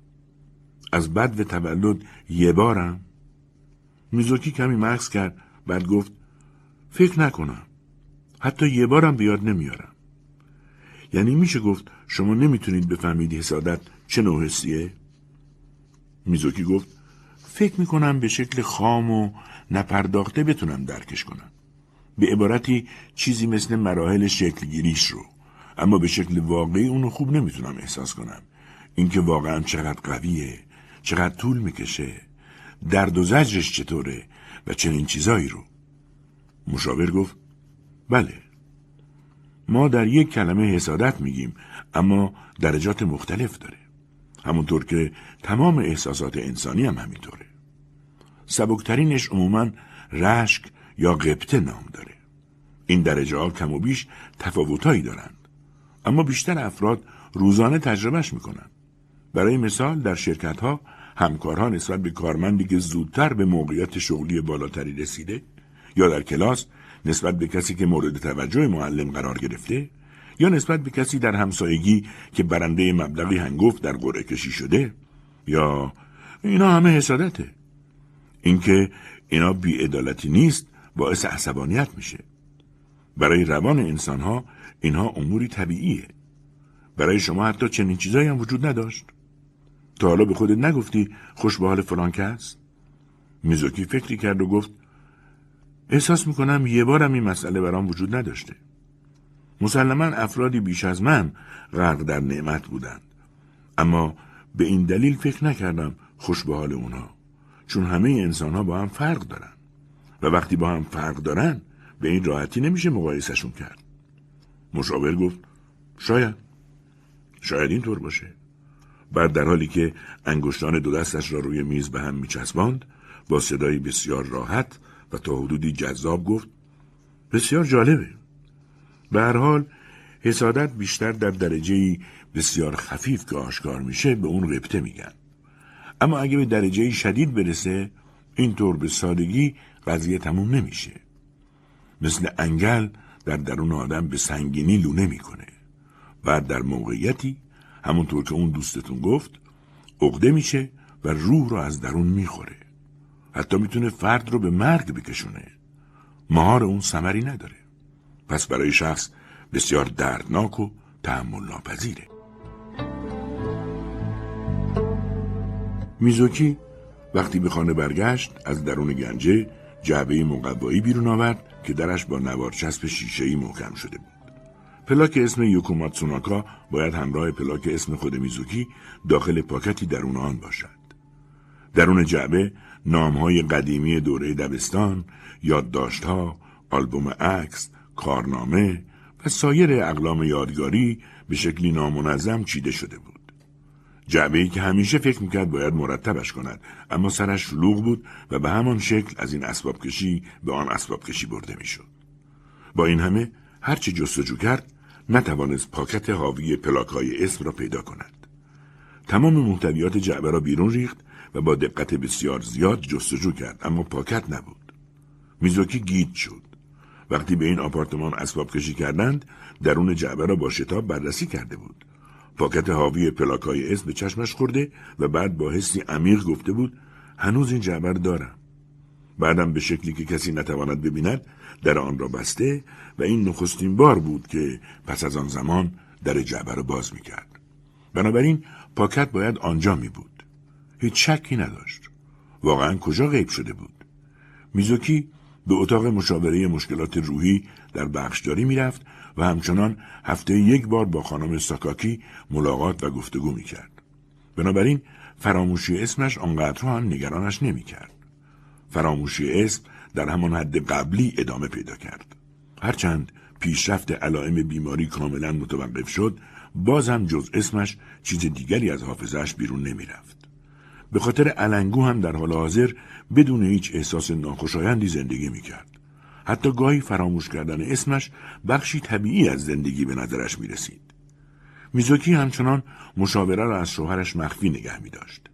از بد و تولد یه بارم؟ میزوکی کمی مغز کرد بعد گفت فکر نکنم حتی یه بارم بیاد نمیارم. یعنی میشه گفت شما نمی‌تونید بفهمید حسادت چه نوع حسیه؟ میزوکی گفت فکر می‌کنم به شکل خام و نپرداخته بتونم درکش کنم. به عبارتی چیزی مثل مراحل شکلگیریش رو. اما به شکل واقعی اونو خوب نمی‌تونم احساس کنم. اینکه واقعا چقدر قویه چقدر طول می‌کشه درد و زجرش چطوره و چنین چیزایی رو. مشاور گفت بله. ما در یک کلمه حسادت میگیم اما درجات مختلف داره. همونطور که تمام احساسات انسانی هم همینطوره. سبکترینش عموما رشک یا قبطه نام داره. این درجه ها کم و بیش تفاوتهایی دارند. اما بیشتر افراد روزانه تجربهش می‌کنن برای مثال در شرکت ها همکارها نسبت به کارمندی که زودتر به موقعیت شغلی بالاتری رسیده یا در کلاس نسبت به کسی که مورد توجه معلم قرار گرفته یا نسبت به کسی در همسایگی که برنده مبلغی هنگفت در قرعه کشی شده یا اینا همه حسادته. اینکه اینا بیعدالتی نیست باعث عصبانیت میشه. برای روان انسان ها اینها اموری طبیعیه. برای شما حتی چنین چیزایی هم وجود نداشت. تا حالا به خودت نگفتی خوش به حال فلان کس؟ میزوکی فکری کرد و گفت احساس می‌کنم یه بارم این مسئله برام وجود نداشته. مسلما افرادی بیش از من غرق در نعمت بودند. اما به این دلیل فکر نکردم خوش به حال اونها چون همه انسان ها با هم فرق دارن. و وقتی با هم فرق دارن به این راحتی نمیشه مقایسهشون کرد. مشاور گفت شاید. شاید اینطور باشه. بعد در حالی که انگشتان دو دستش را روی میز به هم میچسباند با صدایی بسیار راحت و تا حدودی جذاب گفت بسیار جالبه. به هر حال حسادت بیشتر در درجه بسیار خفیف که آشکار میشه به اون ربطه میگن. اما اگه به درجه شدید برسه اینطور به سادگی قضیه تموم نمیشه. مثل انگل در درون آدم به سنگینی لونه می‌کنه بعد در موقعیتی همونطور که اون دوستتون گفت عقده میشه و روح رو از درون می‌خوره. حتی می‌تونه فرد رو به مرگ بکشونه مهار اون سمری نداره پس برای شخص بسیار دردناک و تحمل ناپذیره میزوکی وقتی به خانه برگشت از درون گنجه جعبه مقوایی بیرون آورد که درش با نوار چسب شیشه‌ای محکم شده بود. پلاک اسم یوکوماتسوناکا باید همراه پلاک اسم خود میزوکی داخل پاکتی درون آن باشد. درون جعبه نامهای قدیمی دوره دبستان، یادداشتها، آلبوم عکس، کارنامه و سایر اقلام یادگاری به شکلی نامنظم چیده شده بود. جعبه که همیشه فکر می‌کرد باید مرتبش کند اما سرش شلوغ بود و به همان شکل از این اسباب کشی به آن اسباب کشی برده می‌شد. با این همه هرچی جستجو کرد نتوانست پاکت حاوی پلاکای اسم را پیدا کند. تمام محتویات جعبه را بیرون ریخت و با دقت بسیار زیاد جستجو کرد اما پاکت نبود. میزوکی گیج شد. وقتی به این آپارتمان اسباب کشی کردند درون جعبه را با شتاب بررسی کرده بود. پاکت حاوی پلاکای اسم به چشمش خورده و بعد با حسی عمیق گفته بود هنوز این جعبه دارم. بعدم به شکلی که کسی نتواند ببیند در آن را بسته و این نخستین بار بود که پس از آن زمان در جعبه را باز می‌کرد. بنابراین پاکت باید آنجا می بود. هیچ شکی نداشت. واقعا کجا غیب شده بود؟ میزوکی به اتاق مشاوره مشکلات روحی در بخشداری می‌رفت و همچنان هفته یک بار با خانم ساکاکی ملاقات و گفتگو می‌کرد. بنابراین فراموشی اسمش آنقدر هم نگرانش نمی‌کرد. فراموشی اسم در همان حد قبلی ادامه پیدا کرد. هرچند پیشرفت علائم بیماری کاملا متوقف شد، باز هم جز اسمش چیز دیگری از حافظش بیرون نمی‌رفت. به خاطر علنگو هم در حال حاضر بدون هیچ احساس ناخوشایندی زندگی می‌کرد. حتی گاهی فراموش کردن اسمش بخشی طبیعی از زندگی به نظرش می رسید. میزوکی همچنان مشاوره را از شوهرش مخفی نگه می داشت.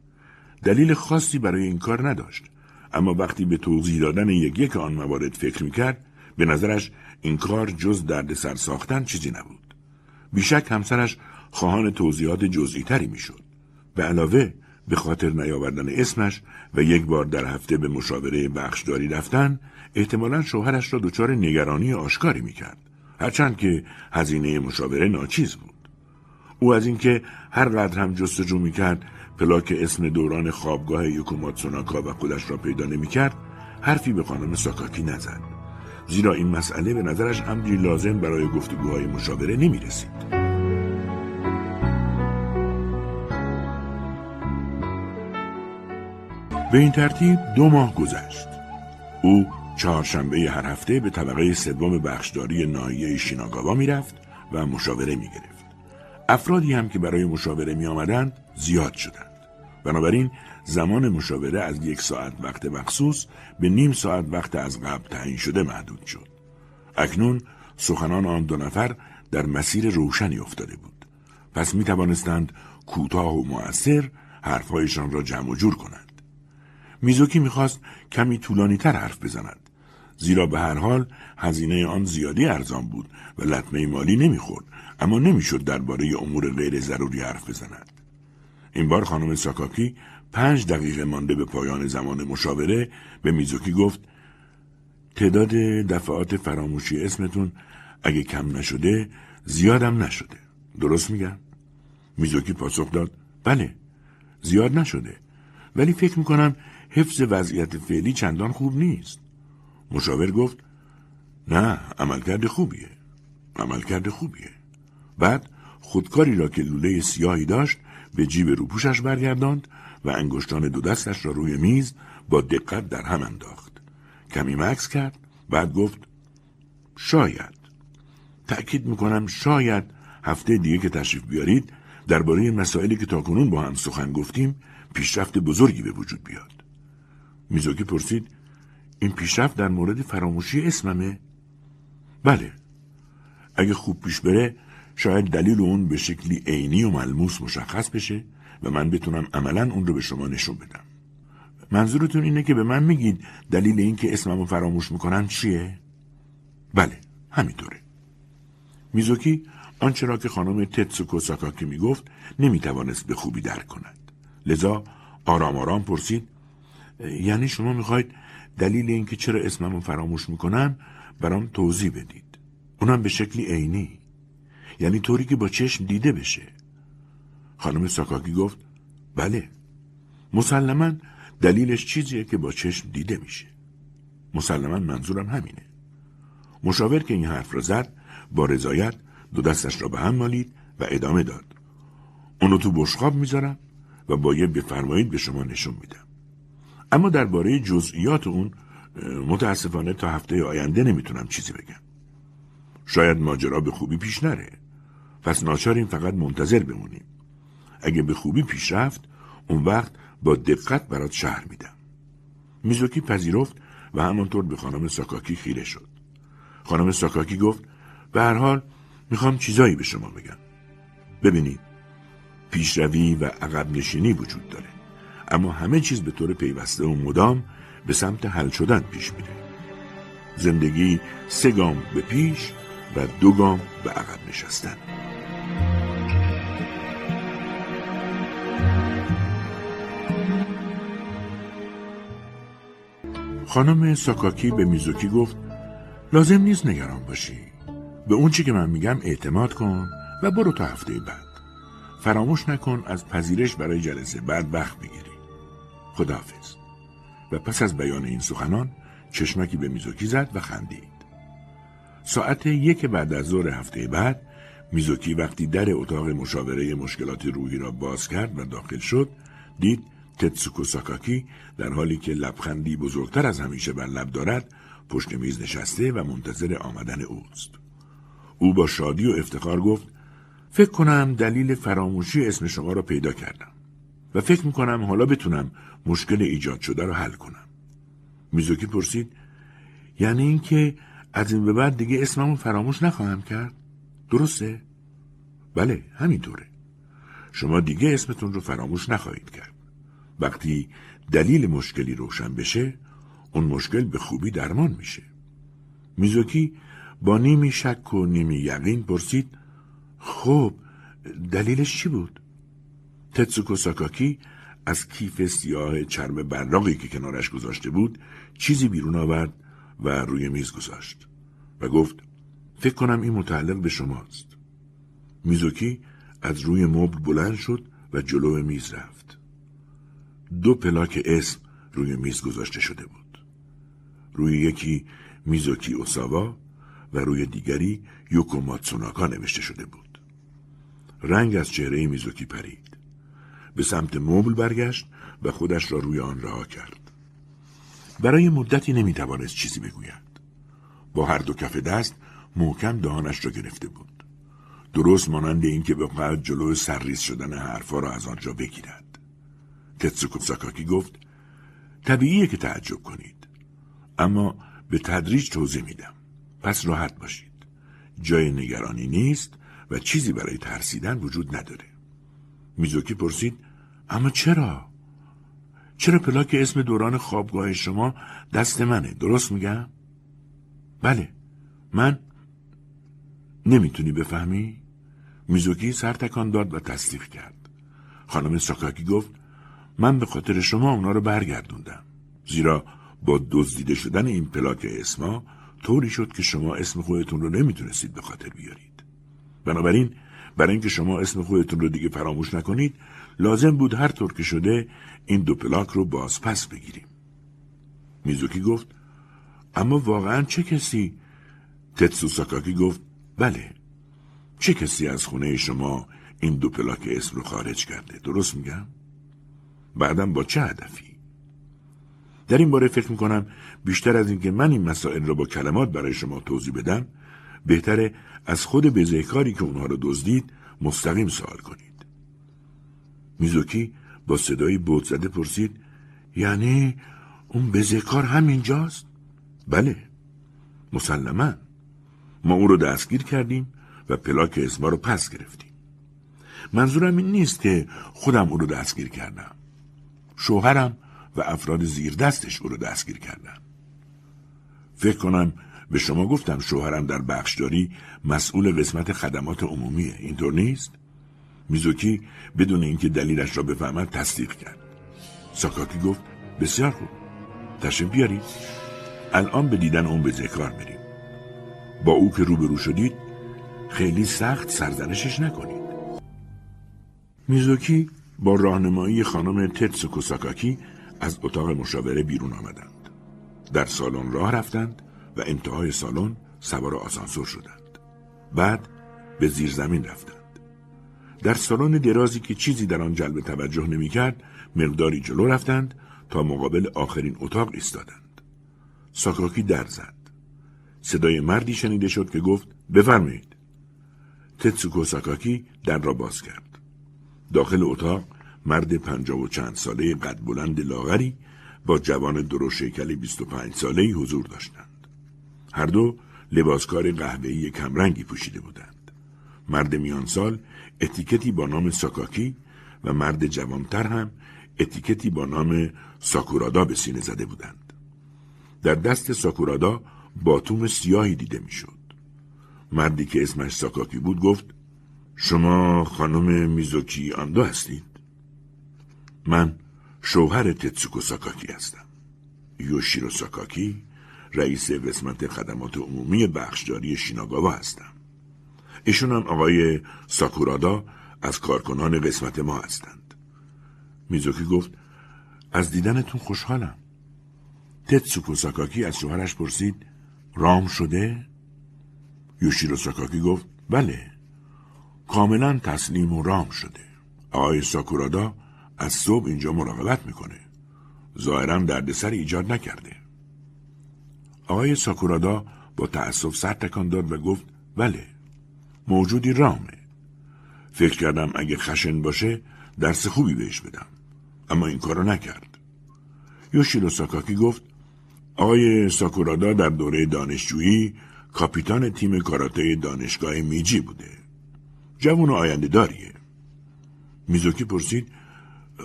دلیل خاصی برای این کار نداشت. اما وقتی به توضیح دادن یک یک آن موارد فکر می کرد، به نظرش این کار جز درد سر ساختن چیزی نبود. بیشک همسرش خواهان توضیحات جزئی تری می شد. به علاوه به خاطر نیاوردن اسمش و یک بار در هفته به مشاوره بخشداری رفتن احتمالا شوهرش را دچار نگرانی آشکاری می‌کرد. هرچند که هزینه مشاوره ناچیز بود. او از اینکه هر قدر هم جستجو می‌کرد پلاک اسم دوران خوابگاه یوکوماتسوناکا و خودش را پیدا نمی‌کرد حرفی به خانم ساکاکی نزد. زیرا این مسئله به نظرش امری لازم برای گفتگوهای مشاوره نمی‌رسید. به این ترتیب دو ماه گذشت. او چهارشنبه هر هفته به طبقه سوم بخشداری ناحیه شیناگاوا می‌رفت و مشاوره می گرفت. افرادی هم که برای مشاوره می آمدند زیاد شدند. بنابراین زمان مشاوره از یک ساعت وقت مخصوص به نیم ساعت وقت از قبل تعیین شده محدود شد. اکنون سخنان آن دو نفر در مسیر روشنی افتاده بود. پس می توانستند کوتاه و مؤثر حرفهایشان را جمع و جور کنند. میزوکی می‌خواست کمی طولانی تر حرف بزند. زیرا به هر حال هزینه آن زیادی ارزان بود و لطمه مالی نمی‌خورد اما نمی‌شد درباره امور غیر ضروری حرف بزند. این بار خانم ساکاکی پنج دقیقه مانده به پایان زمان مشاوره به میزوکی گفت تعداد دفعات فراموشی اسمتون اگه کم نشده زیادم نشده. درست میگم؟ میزوکی پاسخ داد بله زیاد نشده ولی فکر می‌کنم حفظ وضعیت فعلی چندان خوب نیست. مشاور گفت نه عملکرد خوبیه. عملکرد خوبیه. بعد خودکاری را که لوله سیاهی داشت به جیب روپوشش برگرداند و انگشتان دو دستش را روی میز با دقت در هم انداخت. کمی مکس کرد بعد گفت شاید تأکید می‌کنم شاید هفته دیگه که تشریف بیارید درباره مسائلی که تاکنون با هم سخن گفتیم پیشرفت بزرگی به وجود بیاد. میزوکی پرسید این پیشرفت در مورد فراموشی اسممه؟ بله اگه خوب پیش بره شاید دلیل اون به شکلی عینی و ملموس مشخص بشه و من بتونم عملا اون رو به شما نشون بدم منظورتون اینه که به من میگید دلیل این که اسممو فراموش می‌کنن چیه؟ بله همینطوره میزوکی آنچه را که خانم تتسوکو ساکاکی می‌گفت نمی‌توانست به خوبی درک کند لذا آرام آرام پرسید یعنی شما می‌خواید دلیل اینکه چرا اسممو فراموش می‌کنم برام توضیح بدید. اونم به شکلی عینی. یعنی طوری که با چشم دیده بشه. خانم ساکاکی گفت بله. مسلما دلیلش چیزیه که با چشم دیده میشه. مسلما منظورم همینه. مشاور که این حرف را زد با رضایت دو دستش را به هم مالید و ادامه داد. اونو تو بشقاب می‌ذارم و باید بفرمایید به شما نشون میدم. اما درباره جزئیات اون متاسفانه تا هفته آینده نمی‌تونم چیزی بگم. شاید ماجرا به خوبی پیش نره. پس ناچاریم فقط منتظر بمونیم. اگه به خوبی پیش رفت اون وقت با دقت برات شهر میدم. میزوکی پذیرفت و همانطور به خانم ساکاکی خیره شد. خانم ساکاکی گفت به هر حال می‌خوام چیزایی به شما بگم. ببینید پیشروی و عقب نشینی وجود داره. اما همه چیز به طور پیوسته و مدام به سمت حل شدن پیش میره. زندگی سه گام به پیش و دو گام به عقب نشستن. خانم ساکاکی به میزوکی گفت لازم نیست نگران باشی. به اون چی که من میگم اعتماد کن و برو تا هفته بعد. فراموش نکن از پذیرش برای جلسه بعد وقت بگیری. خداحافظ و پس از بیان این سخنان چشمکی به میزوکی زد و خندید ساعت یک بعد از ظهر هفته بعد میزوکی وقتی در اتاق مشاوره مشکلات روحی را باز کرد و داخل شد دید تتسوکو ساکاکی در حالی که لبخندی بزرگتر از همیشه بر لب دارد پشت میز نشسته و منتظر آمدن اوست. او با شادی و افتخار گفت فکر کنم دلیل فراموشی اسم شما را پیدا کردم و فکر می‌کنم حالا بتونم مشکل ایجاد شده را حل کنم. میزوکی پرسید یعنی اینکه از این به بعد دیگه اسممو فراموش نخواهم کرد؟ درسته؟ بله همینطوره. شما دیگه اسمتون رو فراموش نخواهید کرد. وقتی دلیل مشکلی روشن بشه اون مشکل به خوبی درمان میشه میزوکی با نیمی شک و نیمی یقین پرسید خب دلیلش چی بود؟ تتسوکو ساکاکی از کیف سیاه چرم براقی که کنارش گذاشته بود چیزی بیرون آورد و روی میز گذاشت و گفت فکر کنم این متعلق به شماست میزوکی از روی مبل بلند شد و جلو میز رفت دو پلاک اسم روی میز گذاشته شده بود. روی یکی میزوکی اوساوا و روی دیگری یوکو ماتسوناکا نوشته شده بود. رنگ از چهره میزوکی پرید. به سمت مبل برگشت و خودش را روی آن رها کرد. برای مدتی نمی‌توانست چیزی بگوید. با هر دو کف دست محکم دهانش را گرفته بود. درست مانند اینکه بخواهد جلو سرریز شدن حرفها را از آنجا بگیرد. تتسوکو ساکاکی گفت طبیعیه که تعجب کنید اما به تدریج توضیح میدم پس راحت باشید جای نگرانی نیست و چیزی برای ترسیدن وجود نداره میزوکی پرسید اما چرا؟ چرا پلاک اسم دوران خوابگاه شما دست منه درست میگم؟ بله من نمی‌تونی بفهمی؟ میزوکی سر تکان داد و تصدیق کرد خانم ساکاکی گفت من به خاطر شما اونا رو برگردوندم. زیرا با دزدیده شدن این پلاک اسما طوری شد که شما اسم خودتون رو نمی‌تونستید به خاطر بیارید. بنابراین برای اینکه شما اسم خودتون رو دیگه فراموش نکنید لازم بود هر طور که شده این دو پلاک رو باز پس بگیریم. میزوکی گفت اما واقعا چه کسی؟ تتسو ساکاکی گفت بله. چه کسی از خونه شما این دو پلاک اسم رو خارج کرده؟ درست میگم؟ بعدم با چه هدفی در این باره فکر می‌کنم بیشتر از اینکه من این مسائل را با کلمات برای شما توضیح بدم بهتره از خود بزهکاری که اونها را دزدید مستقیم سوال کنید میزوکی با صدایی بود زده پرسید یعنی اون بزهکار همینجاست؟ بله مسلما ما او رو دستگیر کردیم و پلاک اسما رو پس گرفتیم منظورم این نیست که خودم او رو دستگیر کردم شوهرم و افراد زیر دستش او رو دستگیر کردن. فکر کنم به شما گفتم شوهرم در بخشداری مسئول قسمت خدمات عمومیه اینطور نیست؟ میزوکی بدون اینکه دلیلش را بفهمد تصدیق کرد. ساکاکی گفت بسیار خوب. تشریف بیارید. الان به دیدن اون به ذکر بریم. با او که روبرو شدید خیلی سخت سرزنشش نکنید. میزوکی با راهنمایی خانم تتسوکو ساکاکی از اتاق مشاوره بیرون آمدند. در سالن راه رفتند و انتهای سالن سوار آسانسور شدند. بعد به زیر زمین رفتند. در سالن درازی که چیزی در آن جلب توجه نمی‌کرد مقداری جلو رفتند تا مقابل آخرین اتاق ایستادند ساکاکی در زد صدای مردی شنیده شد که گفت بفرمایید تتسوکو ساکاکی در را باز کرد داخل اتاق مرد پنجاه و چند ساله قد بلند لاغری با جوان درو شیکل 25 ساله حضور داشتند. هر دو لباسکار قهوه‌ای کمرنگی پوشیده بودند. مرد میان سال اتیکتی با نام ساکاکی و مرد جوانتر هم اتیکتی با نام ساکورادا به سینه زده بودند. در دست ساکورادا باتوم سیاهی دیده می‌شد. مردی که اسمش ساکاکی بود گفت شما خانم میزوکی آندو هستید؟ من شوهر تتسوکو ساکاکی هستم. یوشیرو ساکاکی رئیس قسمت خدمات عمومی بخشداری شیناگاوا هستم. ایشون هم آقای ساکورادا از کارکنان قسمت ما هستند. میزوکی گفت از دیدنتون خوشحالم. تتسوکو ساکاکی از شوهرش پرسید رام شده؟ یوشیرو ساکاکی گفت بله کاملا تسلیم و رام شده. آقای ساکورادا از صبح اینجا مراقبت می‌کنه. ظاهرا دردسر ایجاد نکرده. آقای ساکورادا با تأسف سر تکان داد و گفت بله موجودی رامه. فکر کردم اگه خشن باشه درس خوبی بهش بدم. اما این کارو نکرد. یوشیرو ساکاکی گفت آقای ساکورادا در دوره دانشجویی کاپیتان تیم کاراته دانشگاه میجی بوده. جوون آینده داریه. میزوکی پرسید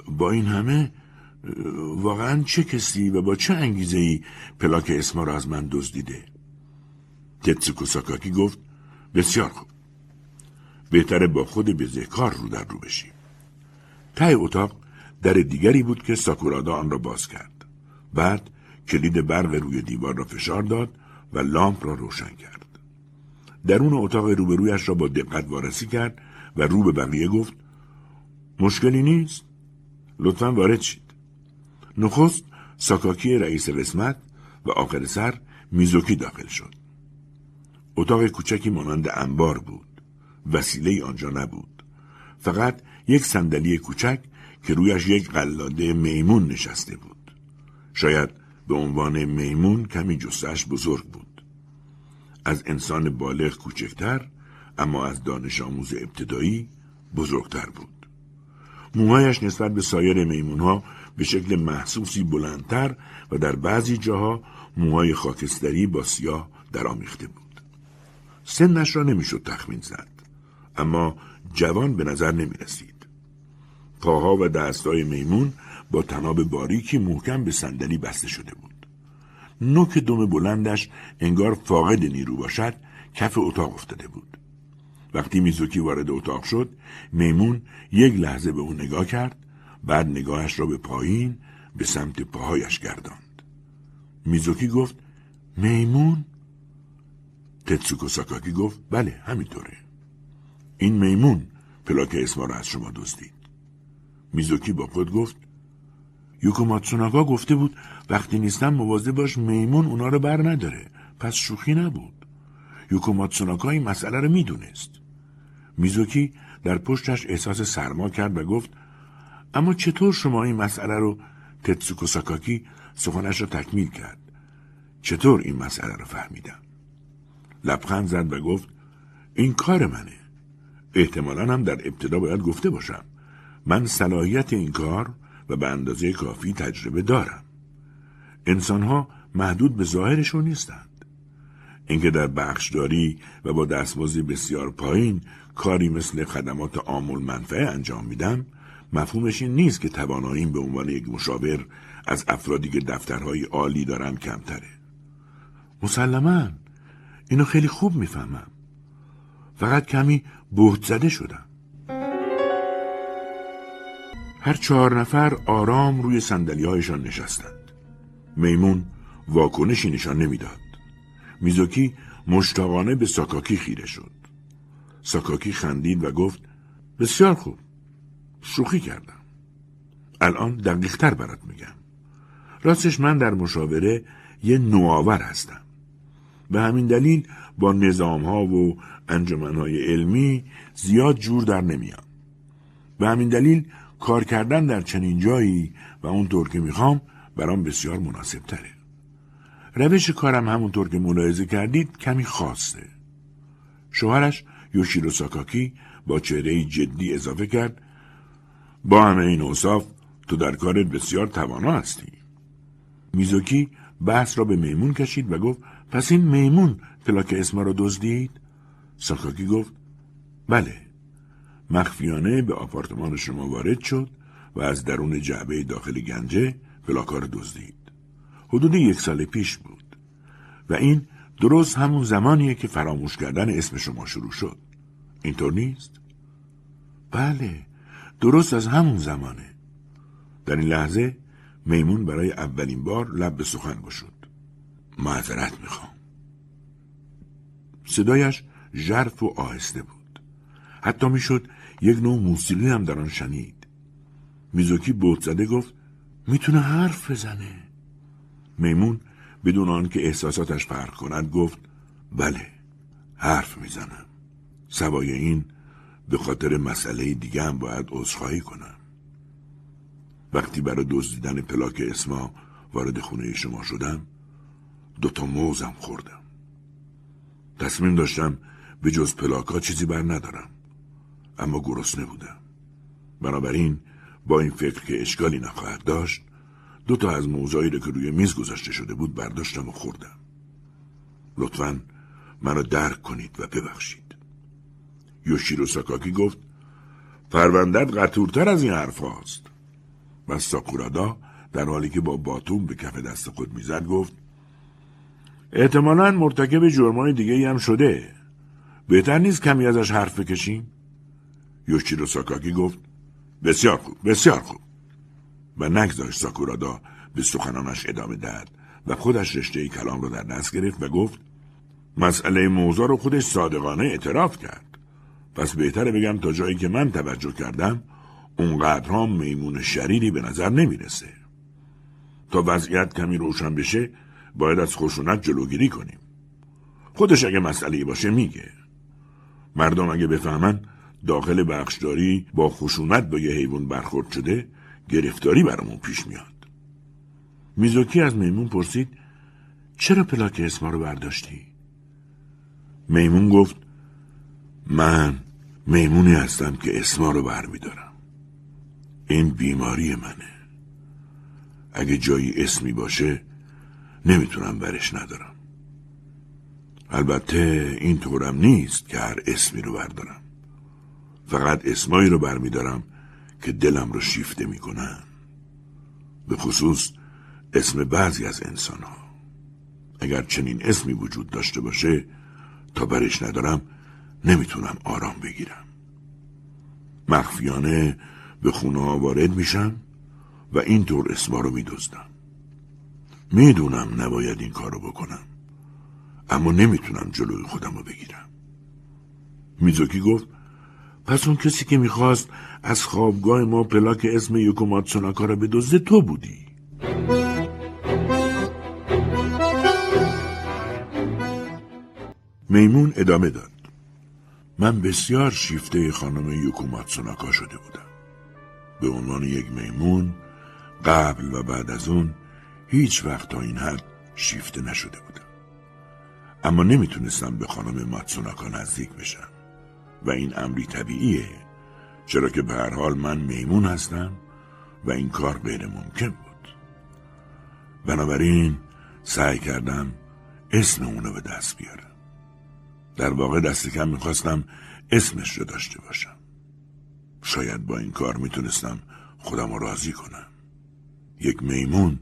با این همه واقعا چه کسی و با چه انگیزه ای پلاک اسما را از من دزدیده تتسوکو ساکاکی گفت بسیار خوب بهتره با خود بزهکار رو در رو بشیم. ته اتاق در دیگری بود که ساکورادا آن را باز کرد. بعد کلید برق روی دیوار را فشار داد و لامپ را روشن کرد. درون اتاق روبرویش را با دقت وارسی کرد و رو به بقیه گفت مشکلی نیست؟ لطفا وارد شید. نخست ساکاکی رئیس قسمت و آخر سر میزوکی داخل شد. اتاق کوچکی مانند انبار بود. وسیله آنجا نبود. فقط یک صندلی کوچک که رویش یک قلاده میمون نشسته بود. شاید به عنوان میمون کمی جسش بزرگ بود. از انسان بالغ کوچکتر اما از دانش آموز ابتدایی بزرگتر بود. موهایش نسبت به سایر میمونها به شکل محسوسی بلندتر و در بعضی جاها موهای خاکستری با سیاه درآمیخته بود. سنش را نمی‌شد تخمین زد. اما جوان به نظر نمی رسید. پاها و دستای میمون با تناب باریکی محکم به صندلی بسته شده بود. نوک دم بلندش انگار فاقد نیرو باشد کف اتاق افتاده بود. وقتی میزوکی وارد اتاق شد میمون یک لحظه به او نگاه کرد بعد نگاهش را به پایین به سمت پاهایش گرداند میزوکی گفت میمون تتسوکو ساکاکی گفت بله همینطوره این میمون پلاک اسما را از شما دزدید. میزوکی با خود گفت یوکو ماتسوناکا گفته بود وقتی نیستم مواظب باش میمون اونا رو بر نداره. پس شوخی نبود. یوکو ماتسوناکا این مسئله رو می‌دونست. میزوکی در پشتش احساس سرما کرد و گفت اما چطور شما این مسئله رو تتسوکو ساکاکی سخنش را تکمیل کرد؟ چطور این مسئله رو فهمیدم؟ لبخند زد و گفت این کار منه. احتمالا هم در ابتدا باید گفته باشم. من صلاحیت این کار و به اندازه کافی تجربه دارم. انسانها محدود به ظاهرشون نیستند. اینکه در بخشداری و با دستبازی بسیار پایین کاری مثل خدمات آمول منفعه انجام میدم مفهومش این نیست که تواناییم به عنوان یک مشاور از افرادی که دفترهای عالی دارن کمتره. مسلما. اینو خیلی خوب می‌فهمم. فقط کمی بهت زده شدم هر چهار نفر آرام روی سندلی هایشان نشستند. میمون واکنشی نشان نمی‌داد. میزوکی مشتاقانه به ساکاکی خیره شد. ساکاکی خندید و گفت بسیار خوب. شوخی کردم. الان دقیقتر برات میگم. راستش من در مشاوره یه نوآور هستم. به همین دلیل با نظام ها و انجمن های علمی زیاد جور در نمیام. به همین دلیل کار کردن در چنین جایی و اونطور که می‌خوام برام بسیار مناسب تره. روش کارم همونطور که ملاحظه کردید کمی خاصه. شوهرش یوشیرو ساکاکی با چهره جدی اضافه کرد با همه این اوصاف تو در کارت بسیار توانا هستی. میزوکی بحث را به میمون کشید و گفت پس این میمون پلاک اسما را دزدید؟ ساکاکی گفت بله مخفیانه به آپارتمان شما وارد شد و از درون جعبه داخل گنجه پلاکار دزدید. حدود یک سال پیش بود و این درست همون زمانیه که فراموش کردن اسم شما شروع شد. اینطور نیست؟ بله درست از همون زمانه. در این لحظه میمون برای اولین بار لب به سخن گشود. معذرت می‌خوام. صدایش ژرف و آهسته بود. حتی می‌شد یک نوع موسیقی هم در آن شنید. میزوکی بود زده گفت می‌تونه حرف بزنه. میمون بدون آنکه احساساتش فرق کند گفت بله حرف می‌زنم. سوای این به خاطر مسئله دیگه هم باید عذرخواهی کنم. وقتی برای دزدیدن پلاک اسما وارد خونه شما شدم دوتا موزم خوردم. تصمیم داشتم به جز پلاکا چیزی بر ندارم. اما گرسنه بودم. بنابراین با این فکر که اشکالی نخواهد داشت دو تا از موزایی که روی میز گذاشته شده بود برداشتم و خوردم. لطفا منو درک کنید و ببخشید. یوشیرو ساکاکی گفت پروندت قطورتر از این حرف هاست. و ساکورادا در حالی که با باتوم به کف دست خود می‌زد گفت احتمالا مرتکب جرمای دیگه هم شده. بهتر نیست کمی ازش حرف بکشیم؟ یوشیرو ساکاکی گفت بسیار خوب بسیار خوب و نگذاشت ساکورادا به سخنانش ادامه داد و خودش رشته کلام را در دست گرفت و گفت مسئله موضوع رو خودش صادقانه اعتراف کرد پس بهتره بگم تا جایی که من توجه کردم اونقدرها میمون شریری به نظر نمی‌رسه تا وضعیت کمی روشن بشه باید از خشونت جلوگیری کنیم خودش اگه مسئله باشه میگه مردم اگه بفهمن داخل بخشداری با خشونت با یه حیوان برخورد شده گرفتاری برامون پیش میاد. میزوکی از میمون پرسید چرا پلاک اسما رو برداشتی؟ میمون گفت من میمونی هستم که اسما رو برمیدارم. این بیماری منه. اگه جایی اسمی باشه نمی‌تونم برش ندارم. البته این طورم نیست که هر اسمی رو بردارم. فقط اسمایی رو برمیدارم که دلم رو شیفته می‌کنن به خصوص اسم بعضی از انسان ها اگر چنین اسمی وجود داشته باشه تا برش ندارم نمی‌تونم آرام بگیرم مخفیانه به خونه ها وارد میشم و اینطور اسما رو میدزدم می‌دونم نباید این کارو بکنم. اما نمی‌تونم جلوی خودم رو بگیرم. میزوکی گفت پس اون کسی که می‌خواست از خوابگاه ما پلاک اسم یوکو ماتسوناکا را بدزده تو بودی. میمون ادامه داد. من بسیار شیفته خانم یوکو ماتسوناکا شده بودم. به عنوان یک میمون قبل و بعد از اون هیچ وقت تا این حد شیفته نشده بودم. اما نمی‌تونستم به خانم ماتسوناکا نزدیک بشم. و این امری طبیعیه. چرا که به هر حال من میمون هستم و این کار غیر ممکن بود. بنابراین سعی کردم اسم اونو به دست بیارم. در واقع دست کم می‌خواستم اسمش رو داشته باشم. شاید با این کار می‌تونستم خودم رو راضی کنم. یک میمون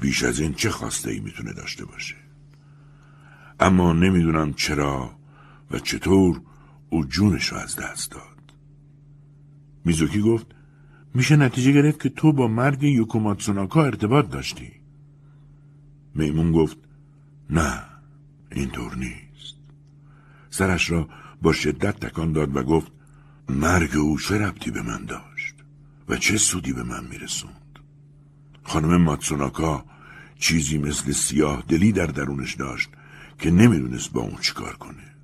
بیش از این چه خواسته ای می‌تونه داشته باشه؟ اما نمی‌دونم چرا و چطور او جونش رو از دست داد. میزوکی گفت میشه نتیجه گرفت که تو با مرگ یوکوماتسوناکا ارتباط داشتی. میمون گفت نه اینطور نیست. سرش را با شدت تکان داد و گفت مرگ او چه ربطی به من داشت و چه سودی به من میرسوند؟ خانم ماتسوناکا چیزی مثل سیاه دلی در درونش داشت که نمی‌دونست با اون چیکار کنه.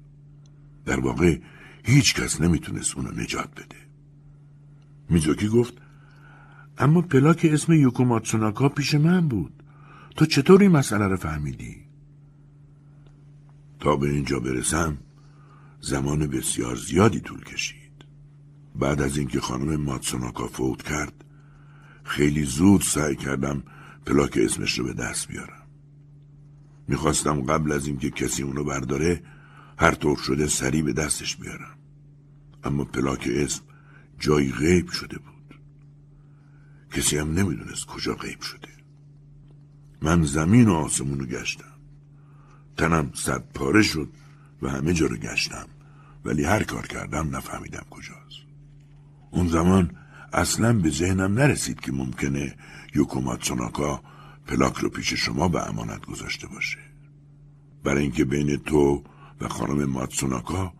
در واقع هیچ کس نمی‌تونست اونو نجات بده. میزوکی گفت اما پلاک اسم یوکو ماتسوناکا پیش من بود. تو چطور این مسئله رو فهمیدی؟ تا به اینجا برسم زمان بسیار زیادی طول کشید. بعد از اینکه خانم ماتسوناکا فوت کرد خیلی زود سعی کردم پلاک اسمش رو به دست بیارم. می‌خواستم قبل از اینکه کسی اونو برداره هر طور شده سریع به دستش بیارم. اما پلاک اسم جایی غیب شده بود. کسی هم نمی‌دونست کجا غیب شده. من زمین و آسمون رو گشتم. تنم صد پاره شد و همه جا رو گشتم ولی هر کار کردم نفهمیدم کجاست. اون زمان اصلا به ذهنم نرسید که ممکنه یوکو ماتسوناکا پلاک رو پیش شما به امانت گذاشته باشه. برای اینکه بین تو و خانم ماتسوناکا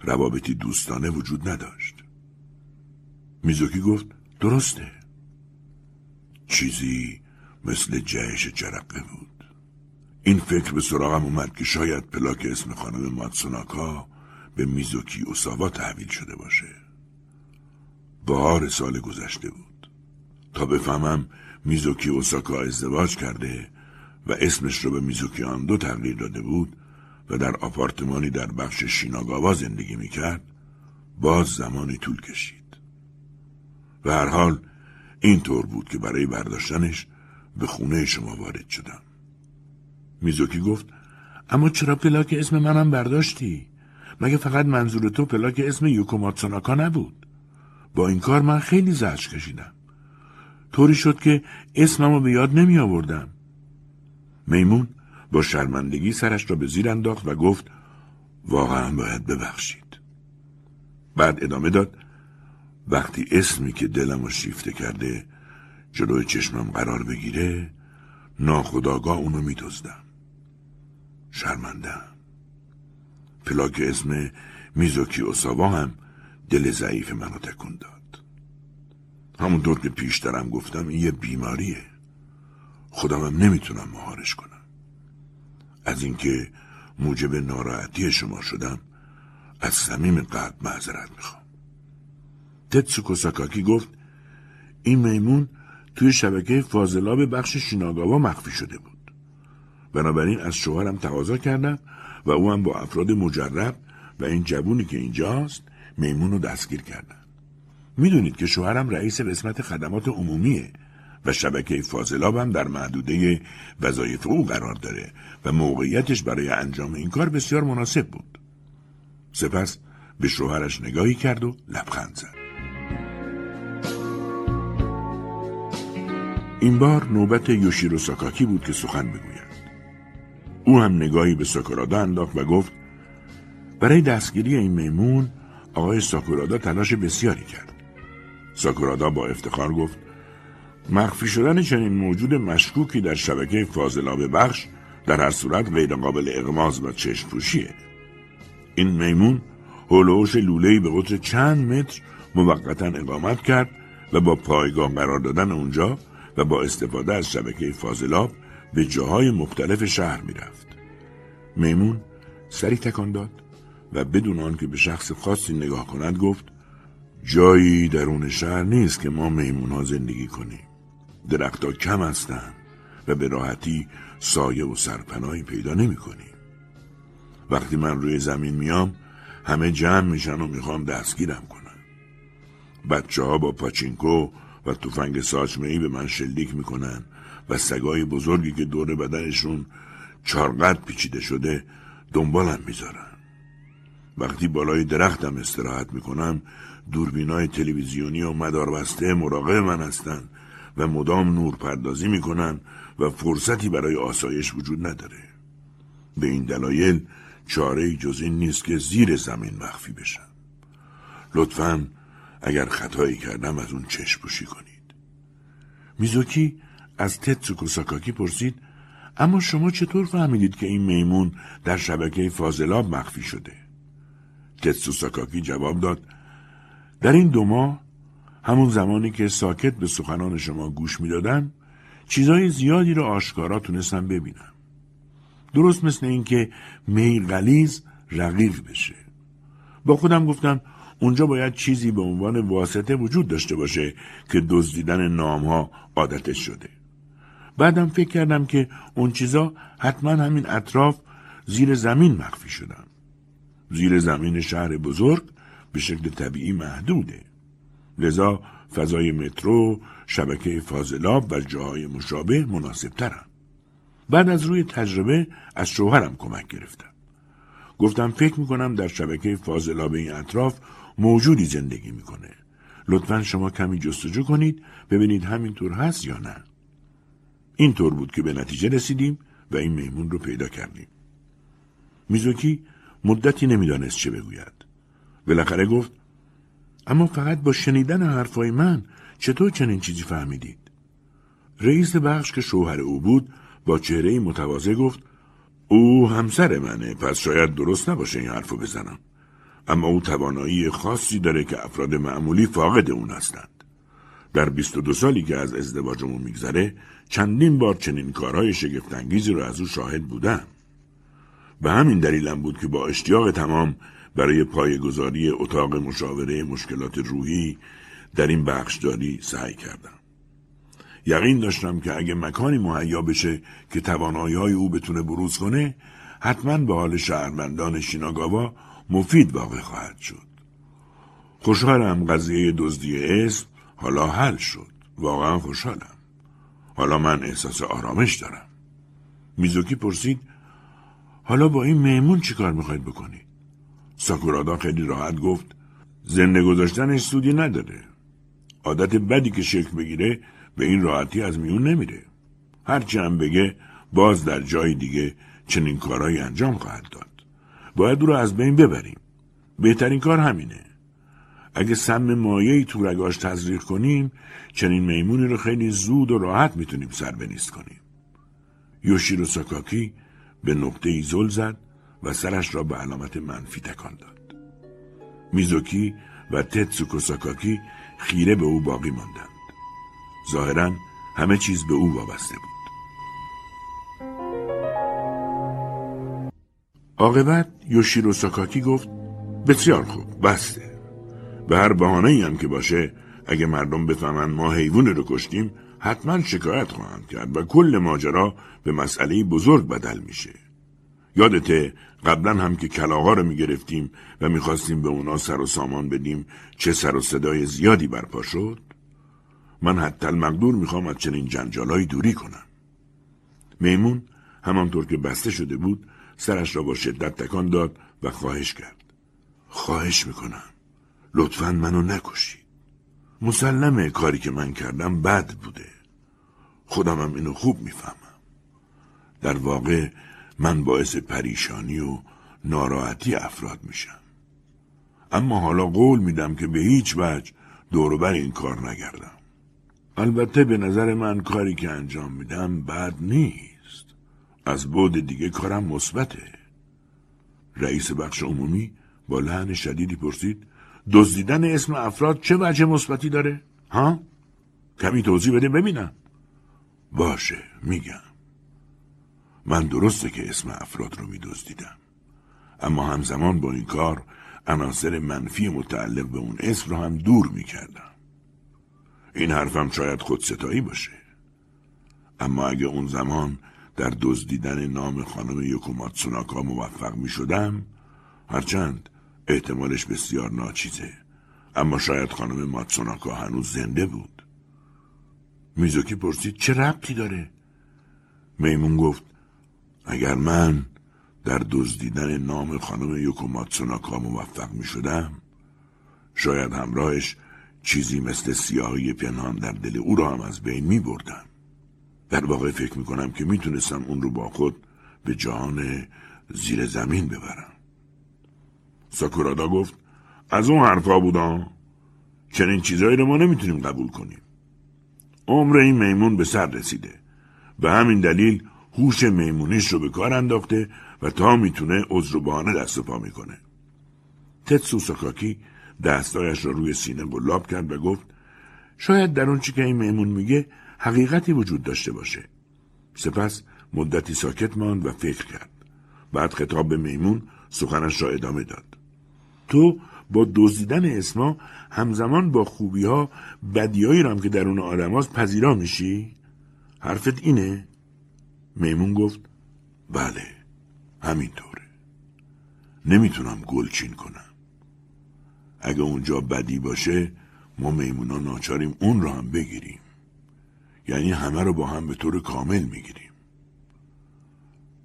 روابطی دوستانه وجود نداشت. میزوکی گفت درسته. چیزی مثل جهش جرقه بود. این فکر به سراغم اومد که شاید پلاک اسم خانم ماتسوناکا به میزوکی اوساوا تحویل شده باشه. بهار سال گذشته بود تا بفهمم میزوکی اوساکا ازدواج کرده و اسمش رو به میزوکی آندو تغییر داده بود و در آپارتمانی در بخش شیناگاوا زندگی می‌کرد باز زمانی طول کشید و هر حال این طور بود که برای برداشتنش به خونه شما وارد شدم میزوکی گفت اما چرا پلاک اسم منم برداشتی؟ مگه فقط منظور تو پلاک اسم یوکوماتسوناکا نبود؟ با این کار من خیلی زجر کشیدم. طوری شد که اسممو به یاد نمی آوردم. میمون با شرمندگی سرش را به زیر انداخت و گفت واقعا باید ببخشید. بعد ادامه داد وقتی اسمی که دلم رو شیفته کرده جلوی چشمم قرار بگیره ناخداگاه اونو میدزدم شرمندم پلاک اسم میزوکی اوساوا هم دل ضعیف منو تکون داد. همونطور که پیشترم گفتم این یه بیماریه. خودمم نمی‌تونم مهارش کنم. از اینکه موجب ناراحتی شما شدم از صمیم قلب معذرت می‌خوام. تتسوکو ساکاکی گفت این میمون توی شبکه فاضلاب بخش شیناگاوا مخفی شده بود. بنابراین از شوهرم تقاضا کردم و او هم با افراد مجرب و این جوونی که اینجاست میمون رو دستگیر کردن. می‌دونید که شوهرم رئیس قسمت خدمات عمومیه و شبکه فاضلاب هم در محدوده وظایف او قرار داره و موقعیتش برای انجام این کار بسیار مناسب بود. سپس به شوهرش نگاهی کرد و لبخند زد. این بار نوبت یوشیرو ساکاکی بود که سخن بگوید. او هم نگاهی به ساکورادا انداخت و گفت برای دستگیری این میمون آقای ساکورادا تلاش بسیاری کرد. ساکورادا با افتخار گفت مخفی شدن چنین موجود مشکوکی در شبکه فاضلاب بخش در هر صورت غیر قابل اغماز و چشم پوشیه این میمون هلوش لولهی به قطر چند متر موقتا اقامت کرد و با پایگاه قرار دادن اونجا و با استفاده از شبکه فاضلاب به جاهای مختلف شهر می‌رفت. میمون سری تکان داد. و بدون آنکه به شخص خاصی نگاه کند گفت جایی درون شهر نیست که ما میمون ها زندگی کنیم. درختها کم هستند و به راحتی سایه و سرپناهی پیدا نمی کنیم. وقتی من روی زمین میام همه جمع میشن و می‌خوام دستگیرم کنم. بچه ها با پاچینکو و تفنگ ساچمه به من شلیک می‌کنن و سگای بزرگی که دور بدنشون چارقد پیچیده شده دنبالم می‌ذارن. وقتی بالای درختم استراحت می‌کنم دوربینای تلویزیونی و مداربسته مراقب من هستند و مدام نور پردازی می‌کنن و فرصتی برای آسایش وجود نداره. به این دلایل چاره جز این نیست که زیر زمین مخفی بشم. لطفا اگر خطایی کردم از اون چشم پوشی کنید میزوکی از تتسوکو ساکاکی پرسید اما شما چطور فهمیدید که این میمون در شبکه فاضلاب مخفی شده تتسو ساکاکی جواب داد. در این دو ماه همون زمانی که ساکت به سخنان شما گوش می‌دادم چیزای زیادی رو آشکارا تونستم ببینم. درست مثل اینکه می غلیز رقیق بشه. با خودم گفتم اونجا باید چیزی به عنوان واسطه وجود داشته باشه که دزدیدن نامها عادتش شده. بعدم فکر کردم که اون چیزا حتما همین اطراف زیر زمین مخفی شدن. زیر زمین شهر بزرگ به شکل طبیعی محدوده لذا فضای مترو، شبکه فاضلاب و جاهای مشابه مناسب ترم. بعد از روی تجربه از شوهرم کمک گرفتم. گفتم فکر می‌کنم در شبکه فاضلاب این اطراف موجودی زندگی می‌کنه. لطفا شما کمی جستجو کنید ببینید همینطور هست یا نه. اینطور بود که به نتیجه رسیدیم و این میمون رو پیدا کردیم. میزوکی مدتی نمی‌دانست چه بگوید. بالاخره گفت اما فقط با شنیدن حرفای من چطور چنین چیزی فهمیدید؟ رئیس بخش که شوهر او بود با چهره متواضع گفت او همسر منه پس شاید درست نباشه این حرفو بزنم اما او توانایی خاصی داره که افراد معمولی فاقد اون هستند در 22 سالی که از ازدواجمون میگذره چندین بار چنین کارهای شگفتانگیزی رو از او شاهد بودم به همین دلیلم بود که با اشتیاق تمام برای پایگذاری اتاق مشاوره مشکلات روحی در این بخشداری سعی کردم. یقین داشتم که اگه مکانی مهیا بشه که توانایی های او بتونه بروز کنه حتما به حال شهروندان شیناگاوا مفید واقع خواهد شد. خوشحالم قضیه دزدی اسم حالا حل شد. واقعا خوشحالم. حالا من احساس آرامش دارم. میزوکی پرسید حالا با این میمون چیکار می‌خواید بکنید؟ ساکورادا خیلی راحت گفت زنده گذاشتنش سودی نداره. عادت بدی که شکل بگیره به این راحتی از میون نمیره. هرچی هم بگه باز در جای دیگه چنین کارهایی انجام خواهد داد. باید او رو از بین ببریم. بهترین کار همینه. اگه سم مایهی تو رگاش تزریق کنیم چنین میمونی رو خیلی زود و راحت می‌تونیم سر بنیست کنیم. یوشیرو ساکاکی به نقطه ای زل زد و سرش را به علامت منفی تکان داد. میزوکی و تتسوکو ساکاکی خیره به او باقی ماندند. ظاهرا همه چیز به او وابسته بود. عاقبت یوشیرو ساکاکی گفت بسیار خوب بسته به هر بحانه هم که باشه اگه مردم بفهمن ما حیوان رو کشتیم حتما شکایت خواهند کرد و کل ماجرا به مسئله بزرگ بدل میشه. یادته قبلا هم که کلاغا رو می‌گرفتیم و می‌خواستیم به اونا سر و سامان بدیم چه سر و صدای زیادی برپا شد؟ من حتی المقدور می‌خوام از چنین جنجالایی دوری کنم. میمون همانطور که بسته شده بود سرش را با شدت تکان داد و خواهش کرد. خواهش می‌کنم. لطفا منو نکشید. مسلمه کاری که من کردم بد بوده. خودمم اینو خوب می‌فهمم. در واقع من باعث پریشانی و ناراحتی افراد میشم. اما حالا قول میدم که به هیچ وجه دوروبر این کار نگردم. البته به نظر من کاری که انجام میدم بد نیست. از بود دیگه کارم مثبته. رئیس بخش عمومی با لحن شدیدی پرسید دزدیدن اسم افراد چه وجه مثبتی داره؟ ها؟ کمی توضیح بده ببینم. باشه میگم. من درسته که اسم افراد رو میدزدیدم. اما همزمان با این کار عناصر منفی متعلق به اون اسم رو هم دور می‌کردم. این حرفم شاید خودستایی باشه. اما اگه اون زمان در دزدیدن نام خانم یوکوماتسوناکا موفق می شدم هرچند احتمالش بسیار ناچیزه. اما شاید خانم ماتسوناکا هنوز زنده بود. میزوکی پرسید چه ربطی داره؟ میمون گفت اگر من در دزدیدن نام خانم یوکو ماتسوناکا موفق می شدم شاید همراهش چیزی مثل سیاهی پنهان در دل او را هم از بین می بردم. در واقع فکر می کنم که می تونستم اون رو با خود به جهان زیر زمین ببرم. ساکورادا گفت از اون حرفا بودم چنین چیزهایی رو ما نمی‌تونیم قبول کنیم عمر این میمون به سر رسیده به همین دلیل هوش میمونیش رو به کار انداخته و تا می‌تونه عذر و بهانه دست و پا می‌کنه. تتسو ساکاکی دستایش را روی سینه گلاب کرد و گفت شاید در اون چی که این میمون میگه حقیقتی وجود داشته باشه. سپس مدتی ساکت ماند و فکر کرد. بعد خطاب به میمون سخنش را ادامه داد. تو با دزدیدن اسما همزمان با خوبی ها بدیایی رام که درون آدم هاست پذیرا میشی؟ حرفت اینه؟ میمون گفت بله همینطوره. نمی‌تونم گلچین کنم. اگه اونجا بدی باشه ما میمونا ناچاریم اون رو هم بگیریم. یعنی همه رو با هم به طور کامل می‌گیریم.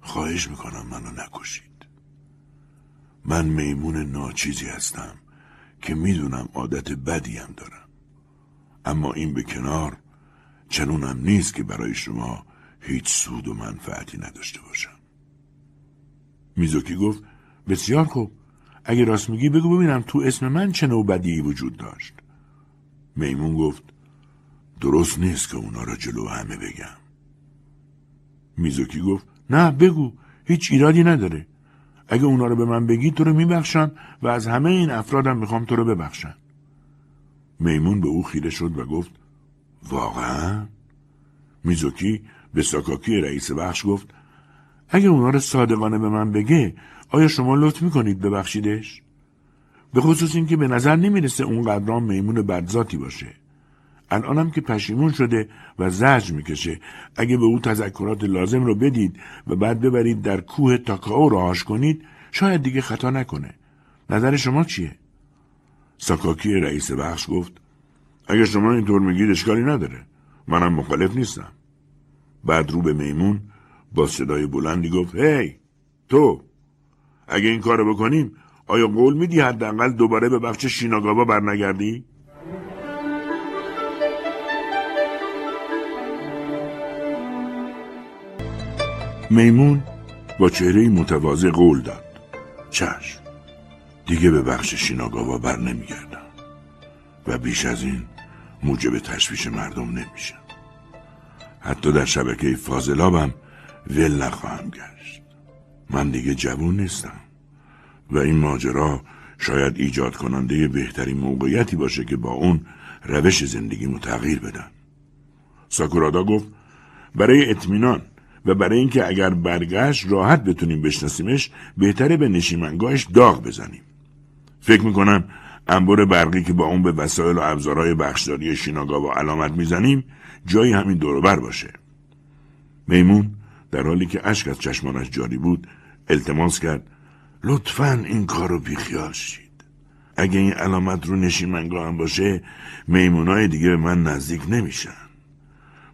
خواهش می‌کنم منو نکشید. من میمون ناچیزی هستم که می‌دونم عادت بدی هم دارم. اما این به کنار چنونم نیست که برای شما هیچ سود و منفعتی نداشته باشم. میزوکی گفت بسیار خوب. اگه راست میگی بگو ببینم تو اسم من چه نوع بدی وجود داشت. میمون گفت درست نیست که اونا را جلو همه بگم. میزوکی گفت نه بگو هیچ ایرادی نداره. اگه اونا رو به من بگی تو رو میبخشن و از همه این افرادم می‌خوام تو رو ببخشن میمون به او خیره شد و گفت واقعا؟ میزوکی به ساکاکی رئیس بخش گفت اگه اونا رو صادقانه به من بگه آیا شما لطف می‌کنید ببخشیدش؟ به خصوص اینکه به نظر نمی‌رسه اون قدران میمون بدذاتی باشه. الانم که پشیمون شده و زجر می‌کشه اگه به او تذکرات لازم رو بدید و بعد ببرید در کوه تاکاو راهاش کنید شاید دیگه خطا نکنه. نظر شما چیه؟ ساکاکی رئیس بخش گفت اگه شما اینطور میگید اشکالی نداره. منم مخالف نیستم. بعد رو به میمون با صدای بلندی گفت هی تو اگه این کارو بکنیم آیا قول میدی حداقل دوباره به بخش شیناگاوا برنگردی؟ میمون با چهره متواضع قول داد. چشم. دیگه به بخش شیناگاوا بر نمیگردم. و بیش از این موجب تشویش مردم نمیشم. حتی در شبکه فاضلابم ول نخواهم گشت. من دیگه جوون نیستم. و این ماجرا شاید ایجاد کننده بهترین موقعیتی باشه که با اون روش زندگیمو تغییر بدم. ساکورادا گفت برای اطمینان و برای اینکه اگر برگشت راحت بتونیم بشناسیمش بهتره به نشیمنگاهش داغ بزنیم. فکر می‌کنم انبر برقی که با اون به وسایل و ابزارهای بخشداری شیناگاوا علامت می‌زنیم جایی همین دوروبر باشه. میمون در حالی که اشک از چشمانش جاری بود التماس کرد لطفا این کارو بیخیال شید. اگه این علامت رو نشیمنگاه هم باشه میمونای دیگه به من نزدیک نمیشن.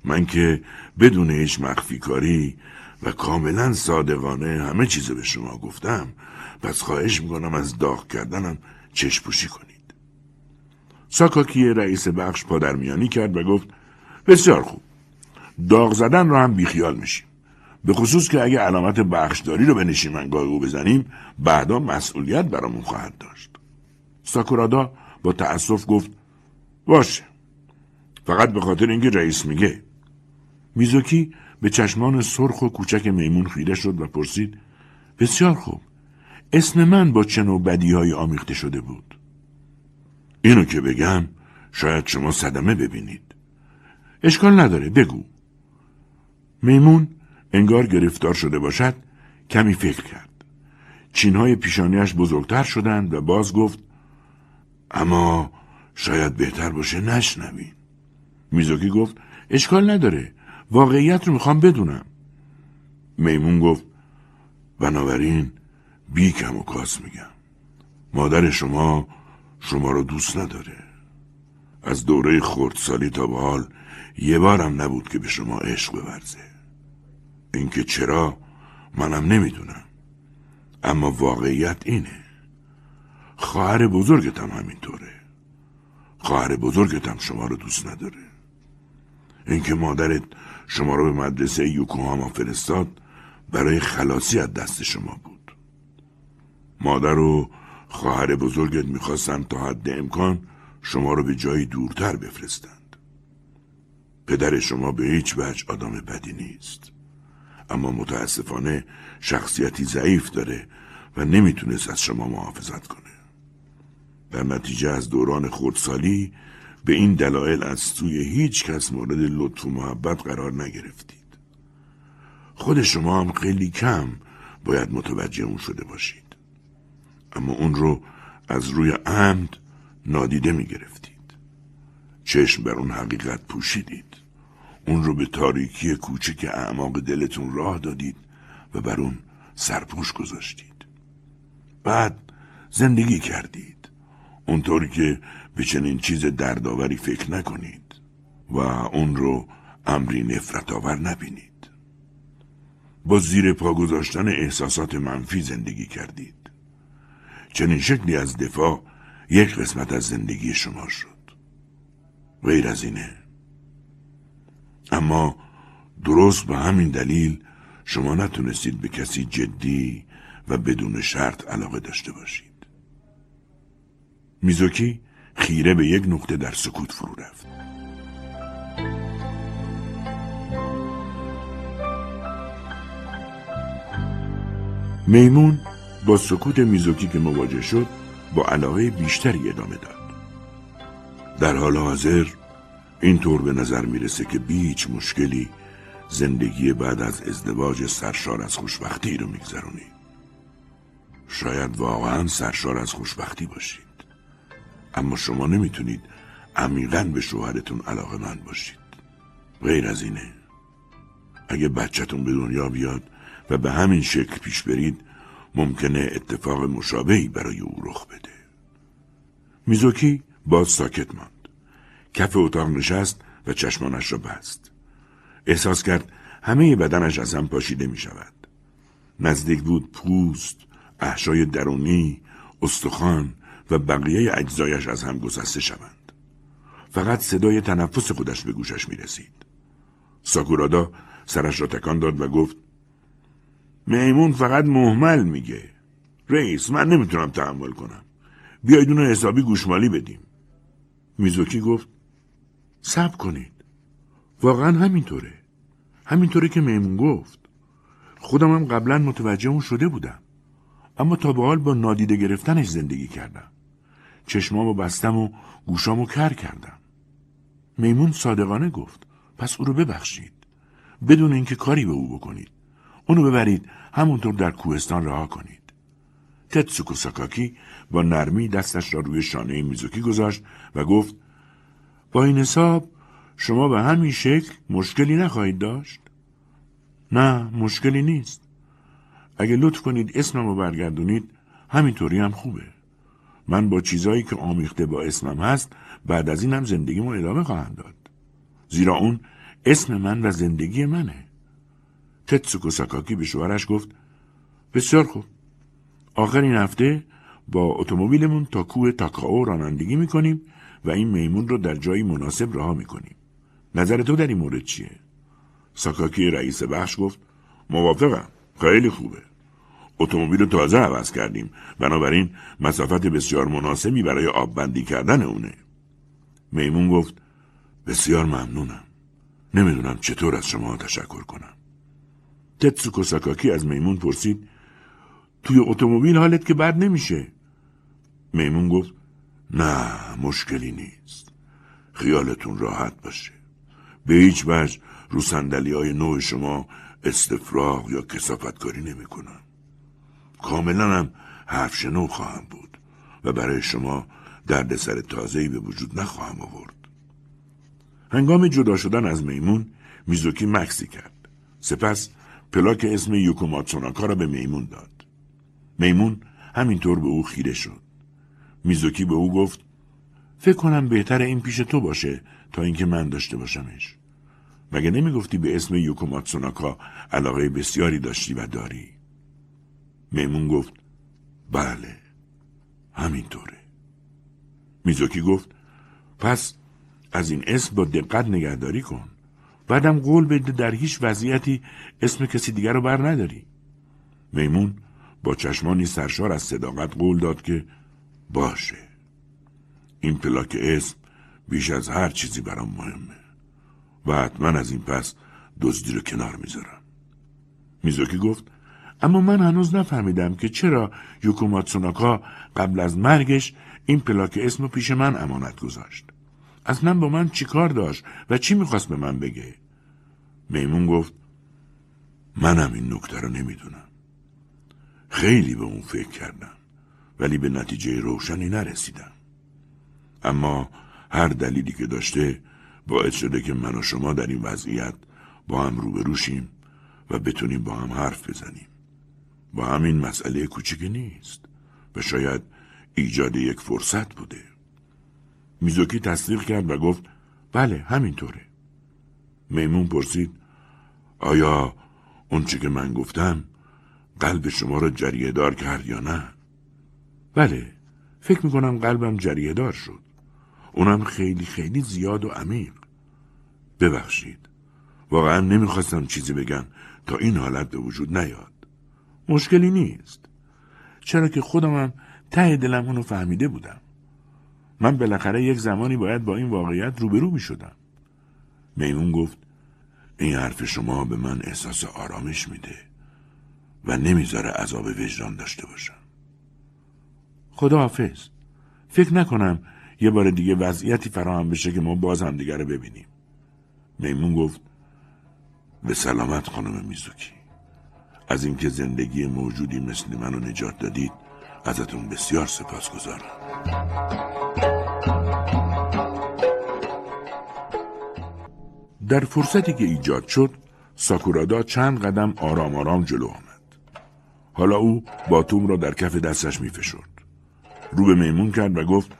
من که بدون هیچ مخفی کاری و کاملا صادقانه همه چیز به شما گفتم پس خواهش می‌کنم از داغ کردنم چشم پوشی کنید. ساکاکی رئیس بخش پادرمیانی کرد و گفت بسیار خوب. داغ زدن رو هم بیخیال میشیم. به خصوص که اگه علامت بخشداری رو به نشیمنگاه او بزنیم بعدا مسئولیت برامون خواهد داشت. ساکورادا با تأسف گفت باشه. فقط به خاطر اینکه رئیس میگه. میزوکی به چشمان سرخ و کوچک میمون خیره شد و پرسید بسیار خوب اسم من با چه نوع بدیهایی آمیخته شده بود؟ اینو که بگم شاید شما صدمه ببینید. اشکال نداره بگو. میمون انگار گرفتار شده باشد کمی فکر کرد. چینهای پیشانیش بزرگتر شدند و باز گفت اما شاید بهتر باشه نشنوین میزوکی گفت اشکال نداره. واقعیت رو می‌خوام بدونم. میمون گفت بنابراین بی کم و کاس میگم. مادر شما شما رو دوست نداره. از دوره خردسالی تا به حال یه بارم نبود که به شما عشق بورزه. اینکه چرا منم نمی‌دونم. اما واقعیت اینه. خواهر بزرگتم همینطوره. خواهر بزرگتم شما رو دوست نداره. اینکه مادرت شما رو به مدرسه یوکوهاما فرستاد برای خلاصی از دست شما بود. مادر و خواهر بزرگت می‌خواستن تا حد امکان شما را به جایی دورتر بفرستند. پدر شما به هیچ وجه آدم بدی نیست. اما متاسفانه شخصیتی ضعیف داره و نمی‌تونست از شما محافظت کنه. در نتیجه از دوران خودسالی به این دلایل از سوی هیچ کس مورد لطف و محبت قرار نگرفتید. خود شما هم خیلی کم باید متوجه اون شده باشید. اما اون رو از روی عمد نادیده می گرفتید چشم بر اون حقیقت پوشیدید. اون رو به تاریکی کوچک اعماق دلتون راه دادید و بر اون سرپوش گذاشتید. بعد زندگی کردید. اونطور که به چنین چیز دردآوری فکر نکنید و اون رو امری نفرت آور نبینید. با زیر پا گذاشتن احساسات منفی زندگی کردید. چنین شکلی از دفاع یک قسمت از زندگی شما شد. غیر از اینه. اما درست به همین دلیل شما نتونستید به کسی جدی و بدون شرط علاقه داشته باشید. میزوکی خیره به یک نقطه در سکوت فرو رفت. میمون با سکوت میزوکی که مواجه شد با علاقه بیشتری ادامه داد. در حال حاضر اینطور به نظر می‌رسه که بیچ مشکلی زندگی بعد از ازدواج سرشار از خوشبختی رو میگذرونی. شاید واقعا سرشار از خوشبختی باشید اما شما نمی‌تونید عمیقا به شوهرتون علاقه من باشید. غیر از اینه اگه بچهتون به دنیا بیاد و به همین شکل پیش برید ممکنه اتفاق مشابهی برای او رخ بده. میزوکی باز ساکت ماند. کف اتاق نشست و چشمانش را بست. احساس کرد همه بدنش از هم پاشیده می شود نزدیک بود پوست احشای درونی استخوان و بقیه اجزایش از هم گسسته شوند. فقط صدای تنفس خودش به گوشش می رسید ساکورادا سرش را تکان داد و گفت میمون فقط محمل میگه. رئیس من نمی‌تونم تحمل کنم. بیاید اونو حسابی گوشمالی بدیم. میزوکی گفت سب کنید. واقعا همینطوره. همینطوره که میمون گفت. خودم هم قبلا متوجه اون شده بودم. اما تا به حال با نادیده گرفتنش زندگی کردم. چشمامو بستم و گوشامو کر کردم میمون صادقانه گفت پس او رو ببخشید بدون اینکه کاری به او بکنید اونو ببرید همونطور در کوهستان رها کنید. تتسوکو ساکاکی با نرمی دستش را روی شانه میزوکی گذاشت و گفت با این حساب شما به همین شکل مشکلی نخواهید داشت؟ نه مشکلی نیست. اگه لطف کنید اسمم رو برگردونید همینطوری هم خوبه. من با چیزایی که آمیخته با اسمم هست بعد از این هم زندگیمو ادامه خواهم داد. زیرا اون اسم من و زندگی منه. تتسوکو ساکاکی به شوهرش گفت بسیار خوب. آخر این هفته با اتومبیلمون تا کوه تاکاو رانندگی می‌کنیم و این میمون رو در جایی مناسب رها می‌کنیم. نظر تو در این مورد چیه؟ ساکاکی رئیس بخش گفت موافقم. خیلی خوبه. اتومبیل رو تازه عوض کردیم. بنابراین مسافت بسیار مناسبی برای آب بندی کردن اونه. میمون گفت بسیار ممنونم. نمی‌دونم چطور از شما تشکر کنم. تتسوکو ساکاکی از میمون پرسید توی اتومبیل حالت که بد نمیشه؟ میمون گفت نه مشکلی نیست. خیالتون راحت باشه. به هیچ وجه رو سندلی های نوع شما استفراغ یا کسافت کاری نمی. کاملا هم حرف شنو خواهم بود و برای شما دردسر تازه‌ای به وجود نخواهم آورد. هنگام جدا شدن از میمون میزوکی مکسی کرد. سپس پلاک اسم یوکو ماتسوناکا را به میمون داد. میمون همینطور به او خیره شد. میزوکی به او گفت فکر کنم بهتر این پیش تو باشه تا اینکه من داشته باشمش. مگه نمی‌گفتی به اسم یوکو ماتسوناکا علاقه بسیاری داشتی و داری؟ میمون گفت بله همینطوره. میزوکی گفت پس از این اسم با دقت نگهداری کن. بعدم قول بده در هیچ وضعیتی اسم کسی دیگر رو بر نداری. میمون با چشمانی سرشار از صداقت قول داد که باشه. این پلاک اسم بیش از هر چیزی برام مهمه و حتما از این پس دزدی رو کنار می‌ذارم میزوکی گفت اما من هنوز نفهمیدم که چرا یوکو ماتسوناکا قبل از مرگش این پلاک اسم رو پیش من امانت گذاشت. اصلا با من چیکار داشت و چی می‌خواست به من بگه؟ میمون گفت منم این نکته رو نمی‌دونم. خیلی به اون فکر کردم ولی به نتیجه روشنی نرسیدم. اما هر دلیلی که داشته باعث شده که من و شما در این وضعیت با هم روبروشیم و بتونیم با هم حرف بزنیم. با همین مسئله کوچکی نیست و شاید ایجاد یک فرصت بوده. میزوکی تصدیق کرد و گفت بله همینطوره. میمون پرسید آیا اونچه که من گفتم قلب شما را جریه دار کرد یا نه؟ بله فکر می‌کنم قلبم جریه دار شد. اونم خیلی خیلی زیاد و عمیق. ببخشید واقعا نمی‌خواستم چیزی بگم تا این حالت به وجود نیاد. مشکلی نیست. چرا که خودمم ته دلم اونو فهمیده بودم. من بالاخره یک زمانی باید با این واقعیت روبرو می شدم میمون گفت این حرف شما به من احساس آرامش میده و نمی‌ذاره عذاب وجدان داشته باشم. خدا حافظ فکر نکنم یه بار دیگه وضعیتی فراهم بشه که ما باز هم دیگه رو ببینیم. میمون گفت به سلامت خانم میزوکی. از اینکه زندگی موجودی مثل منو نجات دادید ازتون بسیار سپاس گذارم. در فرصتی که ایجاد شد ساکورادا چند قدم آرام آرام جلو آمد. حالا او باتوم را در کف دستش می فشرد. رو به میمون کرد و گفت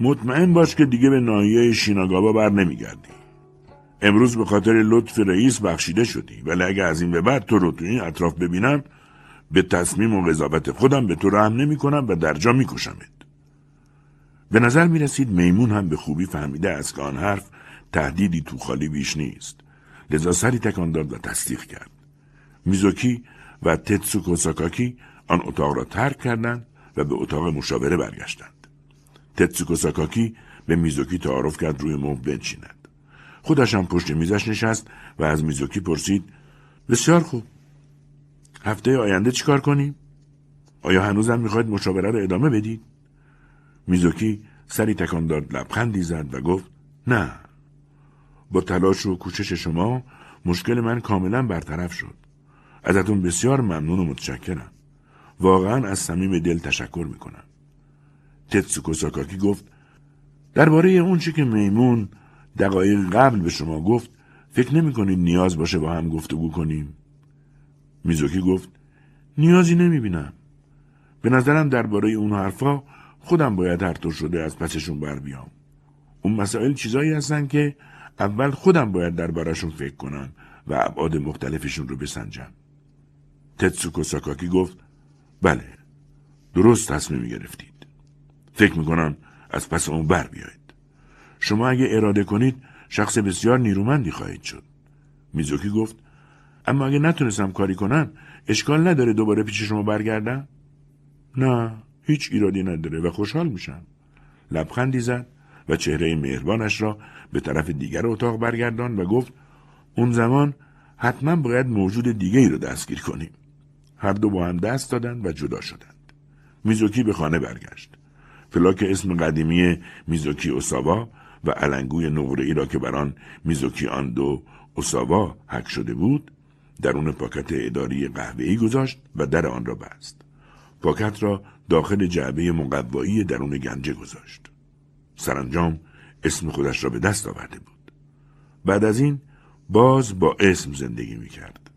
مطمئن باش که دیگه به ناحیه شیناگاوا بر نمیگردی. امروز به خاطر لطف رئیس بخشیده شدی ولی اگه از این به بعد تو رو تو این اطراف ببینم به تصمیم و قضاوت خودم به تو رحم نمی کنم و در جا می کشمت. به نظر می رسید میمون هم به خوبی فهمیده است که آن حرف تهدیدی تو خالی بیش نیست. لذا سری تکان داد و تصدیق کرد. میزوکی و تتسوکو ساکاکی آن اتاق را ترک کردند و به اتاق مشاوره برگشتند. تتسوکو ساکاکی به میزوکی تعارف کرد روی مبل بنشیند. خودش هم پشت میزش نشست و از میزوکی پرسید بسیار خوب. هفته آینده چیکار کنیم؟ آیا هنوزم می‌خواید مشاوره را ادامه بدید؟ میزوکی سری تکان داد لبخندی زد و گفت نه. با تلاش و کوشش شما مشکل من کاملا برطرف شد. ازتون بسیار ممنون و متشکرم. واقعا از صمیم دل تشکر می‌کنم. تتسوکو ساکاکی گفت درباره اون چی که میمون دقایق قبل به شما گفت فکر نمی کنید نیاز باشه با هم گفتگو کنیم؟ میزوکی گفت نیازی نمی بینم. به نظرم درباره اون حرفا خودم باید هر طور شده از پسشون بر بیام. اون مسائل چیزایی هستن که اول خودم باید دربارهشون فکر کنم و ابعاد مختلفشون رو بسنجم. تتسوکو ساکاکی گفت بله درست تصمیم گرفتید. فکر می‌کنم از پس اون بر بیایید. شما اگه اراده کنید شخص بسیار نیرومندی خواهید شد. میزوکی گفت اما اگه نتونستم کاری کنم اشکال نداره دوباره پیش شما برگردم؟ نه هیچ ایرادی نداره و خوشحال میشم. لبخندی زد و چهره مهربانش را به طرف دیگر اتاق برگردان و گفت اون زمان حتما باید موجود دیگه ای رو دستگیر کنیم. هر دو با هم دست دادند و جدا شدند. میزوکی به خانه برگشت. فلاک اسم قدیمی میزوکی اوساوا و علنگوی نقره ای را که بران میزوکی آن دو اوساوا حک شده بود درون پاکت اداری قهوه‌ای گذاشت و در آن را بست. پاکت را داخل جعبه مقوایی درون گنجه گذاشت. سرانجام اسم خودش را به دست آورده بود. بعد از این باز با اسم زندگی می کرد.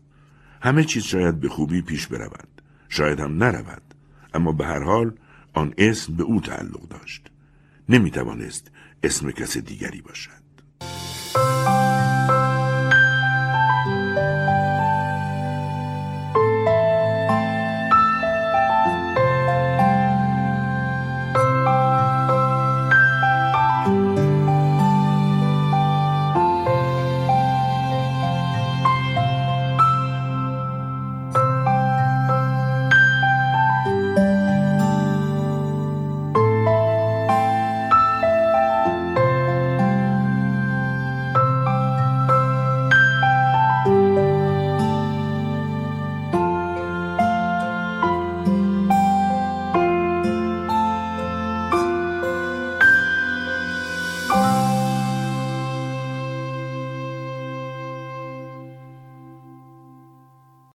همه چیز شاید به خوبی پیش برود. شاید هم نرود. اما به هر حال آن اسم به او تعلق داشت. نمی توانست اسم کس دیگری باشد.